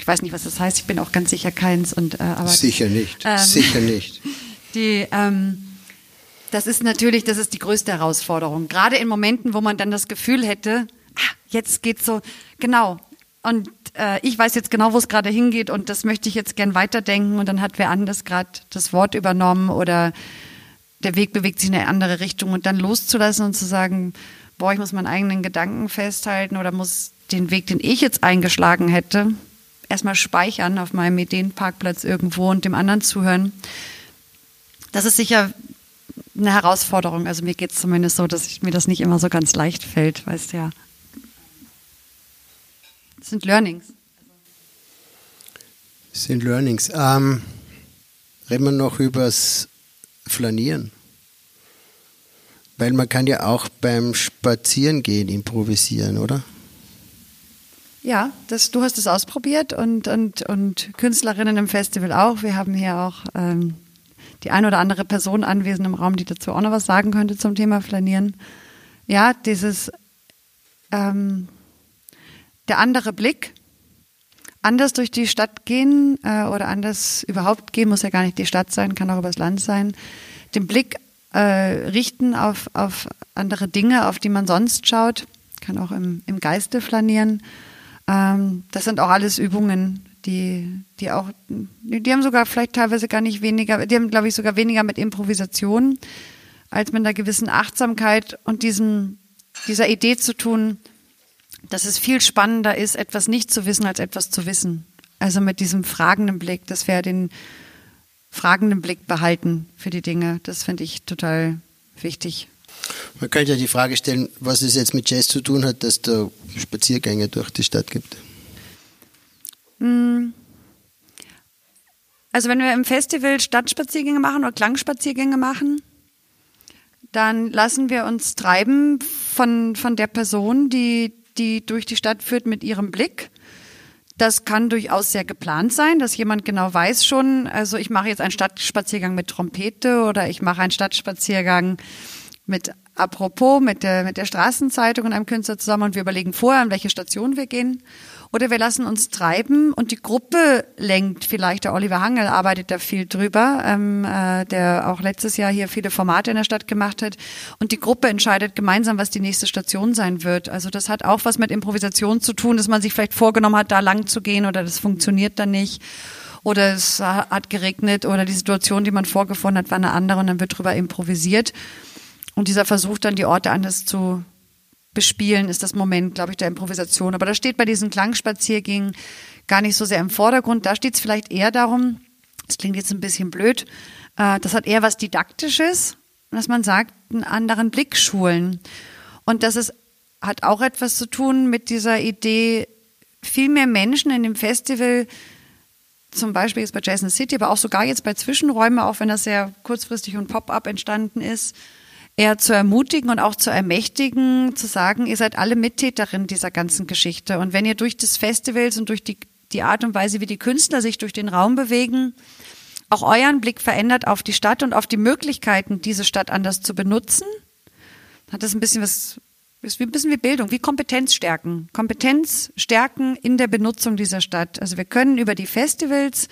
ich weiß nicht, was das heißt, ich bin auch ganz sicher keins. Und, äh, aber, sicher nicht, ähm, sicher nicht. Die, ähm, das ist natürlich, das ist die größte Herausforderung. Gerade in Momenten, wo man dann das Gefühl hätte, ah, jetzt geht's so, genau. Und äh, ich weiß jetzt genau, wo es gerade hingeht und das möchte ich jetzt gern weiterdenken und dann hat wer anders gerade das Wort übernommen oder der Weg bewegt sich in eine andere Richtung und dann loszulassen und zu sagen, boah, ich muss meinen eigenen Gedanken festhalten oder muss den Weg, den ich jetzt eingeschlagen hätte, erstmal speichern auf meinem Ideenparkplatz irgendwo und dem anderen zuhören. Das ist sicher eine Herausforderung. Also mir geht es zumindest so, dass mir das nicht immer so ganz leicht fällt, weißt ja. Das sind Learnings. Das sind Learnings. Ähm, reden wir noch übers Flanieren. Weil man kann ja auch beim Spazierengehen improvisieren, oder? Ja, das, du hast es ausprobiert und, und, und Künstlerinnen im Festival auch. Wir haben hier auch ähm, die ein oder andere Person anwesend im Raum, die dazu auch noch was sagen könnte zum Thema Flanieren. Ja, dieses ähm, der andere Blick, anders durch die Stadt gehen äh, oder anders überhaupt gehen, muss ja gar nicht die Stadt sein, kann auch übers Land sein, den Blick äh, richten auf, auf andere Dinge, auf die man sonst schaut, kann auch im, im Geiste flanieren. Ähm, das sind auch alles Übungen, die, die auch, die haben sogar vielleicht teilweise gar nicht weniger, die haben, glaube ich, sogar weniger mit Improvisation als mit einer gewissen Achtsamkeit und diesem, dieser Idee zu tun, dass es viel spannender ist, etwas nicht zu wissen, als etwas zu wissen. Also mit diesem fragenden Blick, dass wir den fragenden Blick behalten für die Dinge. Das finde ich total wichtig. Man könnte ja die Frage stellen, was es jetzt mit Jazz zu tun hat, dass da Spaziergänge durch die Stadt gibt. Hm. Also wenn wir im Festival Stadtspaziergänge machen oder Klangspaziergänge machen, dann lassen wir uns treiben von, von der Person, die, die durch die Stadt führt mit ihrem Blick. Das kann durchaus sehr geplant sein, dass jemand genau weiß schon, also ich mache jetzt einen Stadtspaziergang mit Trompete oder ich mache einen Stadtspaziergang mit Apropos, mit der, mit der Straßenzeitung und einem Künstler zusammen und wir überlegen vorher, an welche Station wir gehen. Oder wir lassen uns treiben und die Gruppe lenkt vielleicht. Der Oliver Hangel arbeitet da viel drüber, ähm, äh, der auch letztes Jahr hier viele Formate in der Stadt gemacht hat. Und die Gruppe entscheidet gemeinsam, was die nächste Station sein wird. Also das hat auch was mit Improvisation zu tun, dass man sich vielleicht vorgenommen hat, da lang zu gehen oder das funktioniert dann nicht oder es hat geregnet oder die Situation, die man vorgefunden hat, war eine andere und dann wird drüber improvisiert. Und dieser Versuch dann die Orte anders zu bespielen, ist das Moment, glaube ich, der Improvisation. Aber da steht bei diesen Klangspaziergängen gar nicht so sehr im Vordergrund. Da steht es vielleicht eher darum, das klingt jetzt ein bisschen blöd, äh, das hat eher was Didaktisches, dass man sagt, einen anderen Blick schulen. Und das ist, hat auch etwas zu tun mit dieser Idee, viel mehr Menschen in dem Festival, zum Beispiel jetzt bei Jason City, aber auch sogar jetzt bei Zwischenräumen, auch wenn das sehr kurzfristig und Pop-up entstanden ist, eher zu ermutigen und auch zu ermächtigen, zu sagen, ihr seid alle Mittäterin dieser ganzen Geschichte. Und wenn ihr durch das Festivals und durch die, die Art und Weise, wie die Künstler sich durch den Raum bewegen, auch euren Blick verändert auf die Stadt und auf die Möglichkeiten, diese Stadt anders zu benutzen, hat das ein bisschen was ist ein bisschen wie Bildung, wie Kompetenz stärken. Kompetenz stärken in der Benutzung dieser Stadt. Also wir können über die Festivals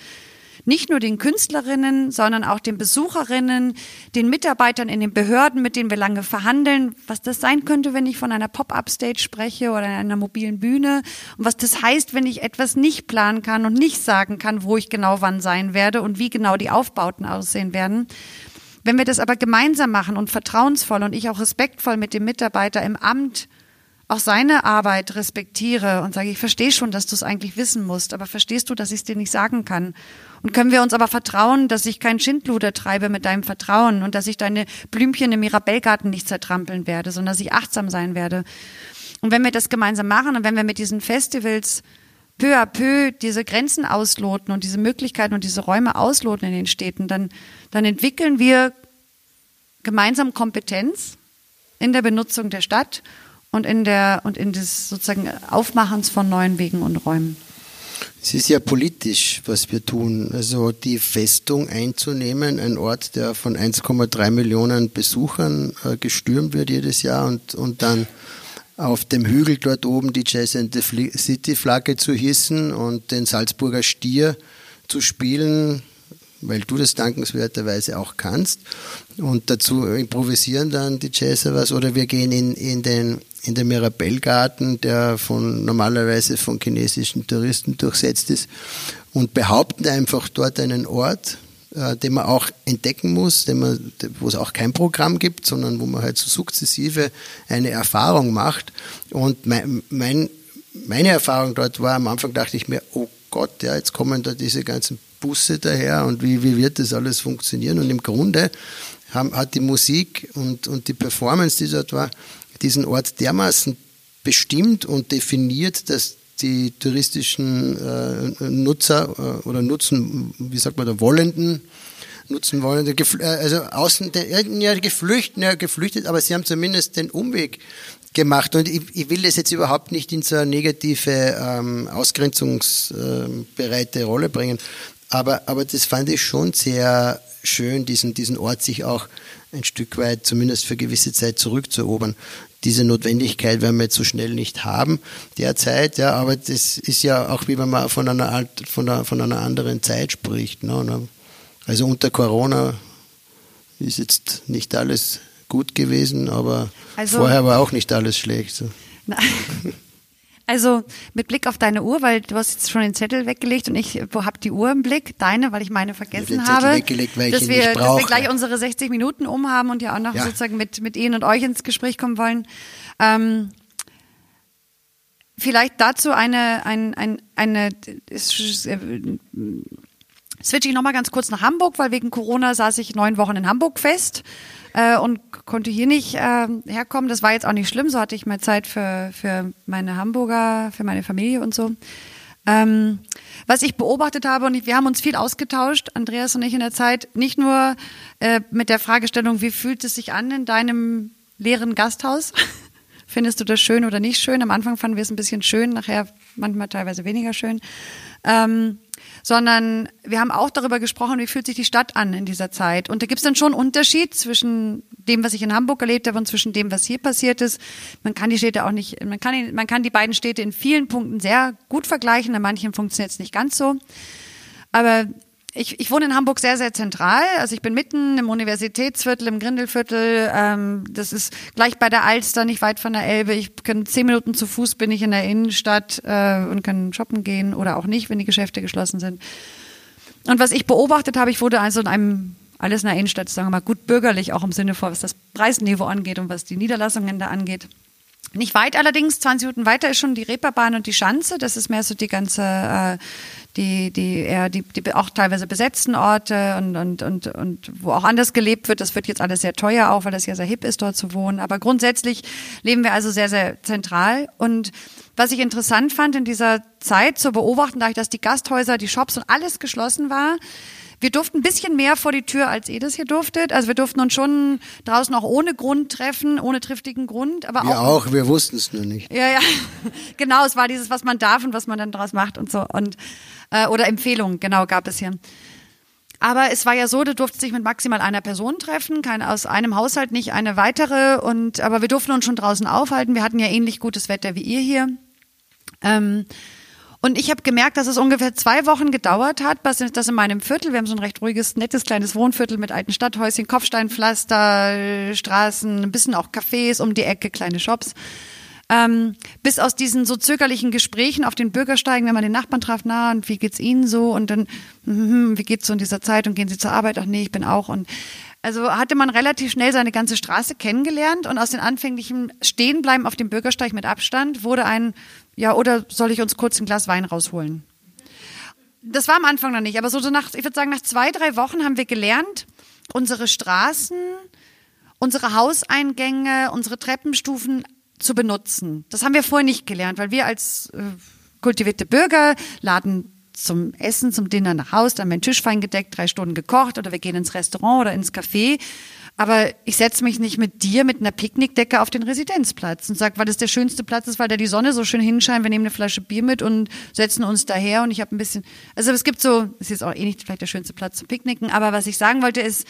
nicht nur den Künstlerinnen, sondern auch den Besucherinnen, den Mitarbeitern in den Behörden, mit denen wir lange verhandeln, was das sein könnte, wenn ich von einer Pop-up-Stage spreche oder einer mobilen Bühne und was das heißt, wenn ich etwas nicht planen kann und nicht sagen kann, wo ich genau wann sein werde und wie genau die Aufbauten aussehen werden. Wenn wir das aber gemeinsam machen und vertrauensvoll und ich auch respektvoll mit dem Mitarbeiter im Amt auch seine Arbeit respektiere und sage, ich verstehe schon, dass du es eigentlich wissen musst, aber verstehst du, dass ich es dir nicht sagen kann? Und können wir uns aber vertrauen, dass ich kein Schindluder treibe mit deinem Vertrauen und dass ich deine Blümchen im Mirabellgarten nicht zertrampeln werde, sondern dass ich achtsam sein werde. Und wenn wir das gemeinsam machen und wenn wir mit diesen Festivals peu à peu diese Grenzen ausloten und diese Möglichkeiten und diese Räume ausloten in den Städten, dann, dann entwickeln wir gemeinsam Kompetenz in der Benutzung der Stadt und in der und in des sozusagen Aufmachens von neuen Wegen und Räumen. Es ist ja politisch, was wir tun. Also die Festung einzunehmen, ein Ort, der von 1,3 Millionen Besuchern äh, gestürmt wird jedes Jahr und, und dann auf dem Hügel dort oben die Jazz and the City Flagge zu hissen und den Salzburger Stier zu spielen, weil du das dankenswerterweise auch kannst. Und dazu improvisieren dann die Jazzer was. Oder wir gehen in, in den, in den Mirabellgarten, der von, normalerweise von chinesischen Touristen durchsetzt ist, und behaupten einfach dort einen Ort, äh, den man auch entdecken muss, den man, wo es auch kein Programm gibt, sondern wo man halt so sukzessive eine Erfahrung macht. Und mein, mein, meine Erfahrung dort war, am Anfang dachte ich mir, oh Gott, ja, jetzt kommen da diese ganzen Busse daher und wie, wie wird das alles funktionieren? Und im Grunde haben, hat die Musik und, und die Performance, die dort war, diesen Ort dermaßen bestimmt und definiert, dass die touristischen äh, Nutzer äh, oder Nutzen, wie sagt man da, Wollenden, nutzen wollen, äh, also außen, ja, geflüchtet, ja, geflüchtet, aber sie haben zumindest den Umweg gemacht. Und ich, ich will das jetzt überhaupt nicht in so eine negative, ähm, ausgrenzungsbereite Rolle bringen. Aber, aber das fand ich schon sehr schön, diesen, diesen Ort sich auch ein Stück weit, zumindest für gewisse Zeit, zurückzuerobern. Diese Notwendigkeit werden wir jetzt so schnell nicht haben derzeit, ja, aber das ist ja auch, wie wenn man von einer, Alt, von einer, von einer anderen Zeit spricht. Ne? Also unter Corona ist jetzt nicht alles gut gewesen, aber also, vorher war auch nicht alles schlecht. So. Also mit Blick auf deine Uhr, weil du hast jetzt schon den Zettel weggelegt und ich habe die Uhr im Blick, deine, weil ich meine vergessen ich habe, weggelegt, weil dass, ich wir, dass wir gleich unsere 60 Minuten umhaben und ja auch noch ja. sozusagen mit, mit Ihnen und euch ins Gespräch kommen wollen. Ähm, vielleicht dazu eine, ein, ein, eine, ist, äh, switche ich nochmal ganz kurz nach Hamburg, weil wegen Corona saß ich neun Wochen in Hamburg fest äh, und konnte hier nicht äh, herkommen. Das war jetzt auch nicht schlimm, so hatte ich mal Zeit für, für meine Hamburger, für meine Familie und so. Ähm, was ich beobachtet habe, und wir haben uns viel ausgetauscht, Andreas und ich in der Zeit, nicht nur äh, mit der Fragestellung, wie fühlt es sich an in deinem leeren Gasthaus? Findest du das schön oder nicht schön? Am Anfang fanden wir es ein bisschen schön, nachher manchmal teilweise weniger schön. Ähm, sondern wir haben auch darüber gesprochen, wie fühlt sich die Stadt an in dieser Zeit. Und da gibt es dann schon einen Unterschied zwischen dem, was ich in Hamburg erlebt habe und zwischen dem, was hier passiert ist. Man kann die Städte auch nicht, man kann, man kann die beiden Städte in vielen Punkten sehr gut vergleichen, in manchen funktioniert es nicht ganz so. Aber ich, ich wohne in Hamburg sehr, sehr zentral. Also ich bin mitten im Universitätsviertel, im Grindelviertel. Ähm, das ist gleich bei der Alster, nicht weit von der Elbe. Ich kann zehn Minuten zu Fuß bin ich in der Innenstadt äh, und kann shoppen gehen oder auch nicht, wenn die Geschäfte geschlossen sind. Und was ich beobachtet habe, ich wurde also in einem alles in der Innenstadt, sagen wir mal, gut bürgerlich, auch im Sinne von, was das Preisniveau angeht und was die Niederlassungen da angeht. Nicht weit allerdings, 20 Minuten weiter ist schon die Reeperbahn und die Schanze. Das ist mehr so die ganze, äh, die, die, eher die, die auch teilweise besetzten Orte und, und, und, und wo auch anders gelebt wird. Das wird jetzt alles sehr teuer auch, weil das ja sehr hip ist, dort zu wohnen. Aber grundsätzlich leben wir also sehr, sehr zentral. Und was ich interessant fand in dieser Zeit zu beobachten, dadurch, dass die Gasthäuser, die Shops und alles geschlossen war, wir durften ein bisschen mehr vor die Tür, als ihr das hier durftet. Also wir durften uns schon draußen auch ohne Grund treffen, ohne triftigen Grund. Aber wir auch, auch wir wussten es nur nicht. Ja, ja, genau. Es war dieses, was man darf und was man dann draus macht und so. Und äh, oder Empfehlungen, genau, gab es hier. Aber es war ja so, du durftest dich mit maximal einer Person treffen, kein, aus einem Haushalt nicht eine weitere. Und aber wir durften uns schon draußen aufhalten. Wir hatten ja ähnlich gutes Wetter wie ihr hier. Ähm, und ich habe gemerkt, dass es ungefähr zwei Wochen gedauert hat, dass in meinem Viertel, wir haben so ein recht ruhiges, nettes kleines Wohnviertel mit alten Stadthäuschen, Kopfsteinpflaster, Straßen, ein bisschen auch Cafés um die Ecke, kleine Shops. Ähm, bis aus diesen so zögerlichen Gesprächen auf den Bürgersteigen, wenn man den Nachbarn traf, na, und wie geht's Ihnen so? Und dann, hm, wie geht's so in dieser Zeit? Und gehen Sie zur Arbeit? Ach nee, ich bin auch. Und also hatte man relativ schnell seine ganze Straße kennengelernt und aus den anfänglichen Stehenbleiben auf dem Bürgersteig mit Abstand wurde ein, ja, oder soll ich uns kurz ein Glas Wein rausholen? Das war am Anfang noch nicht, aber so, so nach, ich würde sagen, nach zwei, drei Wochen haben wir gelernt, unsere Straßen, unsere Hauseingänge, unsere Treppenstufen zu benutzen. Das haben wir vorher nicht gelernt, weil wir als äh, kultivierte Bürger laden zum Essen, zum Dinner nach Haus, dann mein Tisch fein gedeckt, drei Stunden gekocht oder wir gehen ins Restaurant oder ins Café. Aber ich setze mich nicht mit dir mit einer Picknickdecke auf den Residenzplatz und sag, weil das der schönste Platz ist, weil da die Sonne so schön hinscheint. Wir nehmen eine Flasche Bier mit und setzen uns daher und ich habe ein bisschen. Also es gibt so, es ist jetzt auch eh nicht vielleicht der schönste Platz zum Picknicken, aber was ich sagen wollte ist,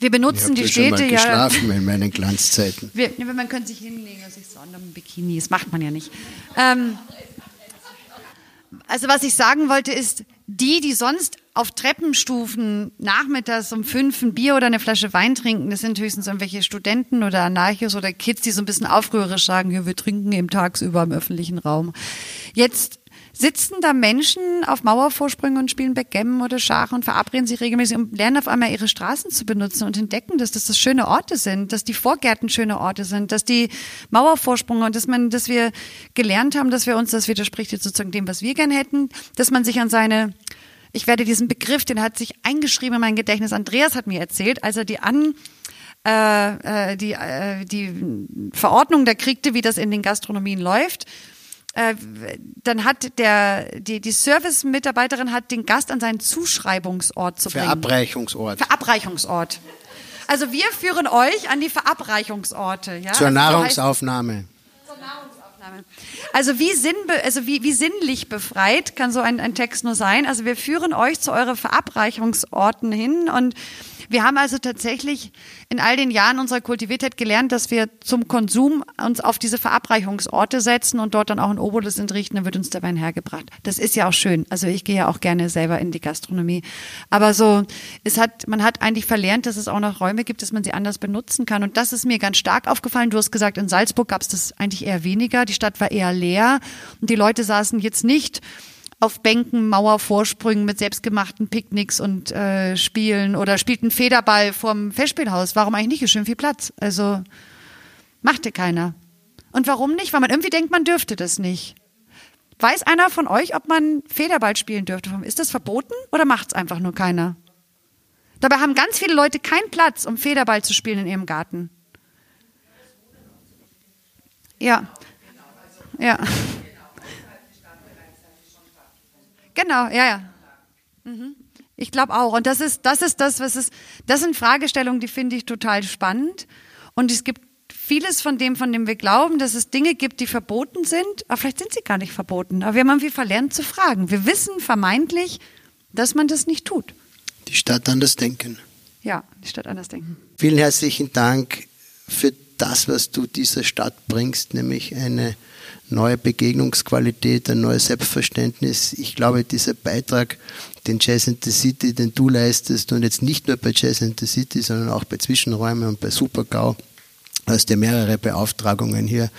wir benutzen die Städte schon mal ja. geschlafen in meinen Glanzzeiten. Wir, man könnte sich hinlegen und sich sonnen im Bikini. Das macht man ja nicht. Ähm, also was ich sagen wollte ist, die, die sonst auf Treppenstufen nachmittags um fünf ein Bier oder eine Flasche Wein trinken, das sind höchstens irgendwelche Studenten oder Anarchos oder Kids, die so ein bisschen aufrührisch sagen, wir trinken eben tagsüber im öffentlichen Raum. Jetzt sitzen da Menschen auf Mauervorsprüngen und spielen Backgammon oder Schach und verabreden sich regelmäßig und lernen auf einmal ihre Straßen zu benutzen und entdecken, dass das, das schöne Orte sind, dass die Vorgärten schöne Orte sind, dass die Mauervorsprünge und dass man, dass wir gelernt haben, dass wir uns, das widerspricht jetzt sozusagen dem, was wir gern hätten, dass man sich an seine ich werde diesen Begriff, den hat sich eingeschrieben in mein Gedächtnis. Andreas hat mir erzählt, als er die an äh, äh die äh, die Verordnung da kriegte, wie das in den Gastronomien läuft äh, dann hat der, die, die Service-Mitarbeiterin hat den Gast an seinen Zuschreibungsort zu bringen. Verabreichungsort. Verabreichungsort. Also wir führen euch an die Verabreichungsorte. Ja? Zur Nahrungsaufnahme. Zur Nahrungsaufnahme. Also wie, sinnbe also wie, wie sinnlich befreit kann so ein, ein Text nur sein. Also wir führen euch zu euren Verabreichungsorten hin und wir haben also tatsächlich in all den Jahren unserer Kultiviertheit gelernt, dass wir zum Konsum uns auf diese Verabreichungsorte setzen und dort dann auch ein Obolus entrichten, dann wird uns der Wein hergebracht. Das ist ja auch schön. Also ich gehe ja auch gerne selber in die Gastronomie. Aber so, es hat, man hat eigentlich verlernt, dass es auch noch Räume gibt, dass man sie anders benutzen kann. Und das ist mir ganz stark aufgefallen. Du hast gesagt, in Salzburg gab es das eigentlich eher weniger. Die Stadt war eher leer und die Leute saßen jetzt nicht auf Bänken, Mauervorsprüngen mit selbstgemachten Picknicks und äh, Spielen oder spielten Federball vorm Festspielhaus. Warum eigentlich nicht? Ist schön viel Platz. Also machte keiner. Und warum nicht? Weil man irgendwie denkt, man dürfte das nicht. Weiß einer von euch, ob man Federball spielen dürfte? Ist das verboten oder macht es einfach nur keiner? Dabei haben ganz viele Leute keinen Platz, um Federball zu spielen in ihrem Garten. Ja. Ja. Genau, ja, ja. Mhm. Ich glaube auch. Und das ist, das ist das, was es, das sind Fragestellungen, die finde ich total spannend. Und es gibt vieles von dem, von dem wir glauben, dass es Dinge gibt, die verboten sind, aber vielleicht sind sie gar nicht verboten. Aber wir haben irgendwie verlernt zu fragen. Wir wissen vermeintlich, dass man das nicht tut. Die Stadt anders denken. Ja, die Stadt anders denken. Vielen herzlichen Dank für das, was du dieser Stadt bringst, nämlich eine neue Begegnungsqualität, ein neues Selbstverständnis. Ich glaube, dieser Beitrag, den Jazz in the City, den du leistest und jetzt nicht nur bei Jazz in the City, sondern auch bei Zwischenräumen und bei Supergau, hast ja mehrere Beauftragungen hier,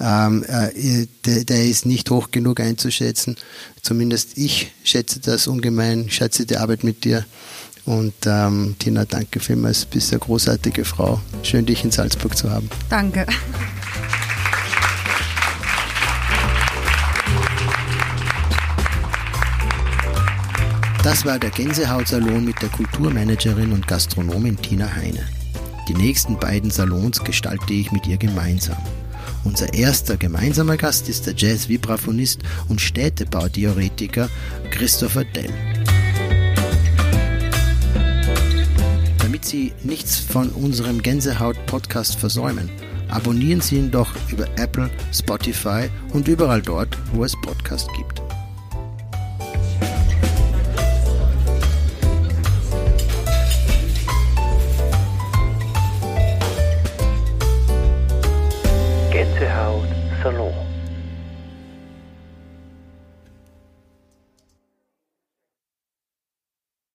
ähm, äh, der, der, ist nicht hoch genug einzuschätzen. Zumindest ich schätze das ungemein, schätze die Arbeit mit dir. Und ähm, Tina, danke vielmals, bist eine großartige Frau. Schön, dich in Salzburg zu haben. Danke. Das war der Gänsehautsalon mit der Kulturmanagerin und Gastronomin Tina Heine. Die nächsten beiden Salons gestalte ich mit ihr gemeinsam. Unser erster gemeinsamer Gast ist der Jazz-Vibraphonist und Städtebautheoretiker Christopher Dell. Damit Sie nichts von unserem Gänsehaut-Podcast versäumen, abonnieren Sie ihn doch über Apple, Spotify und überall dort, wo es Podcasts gibt.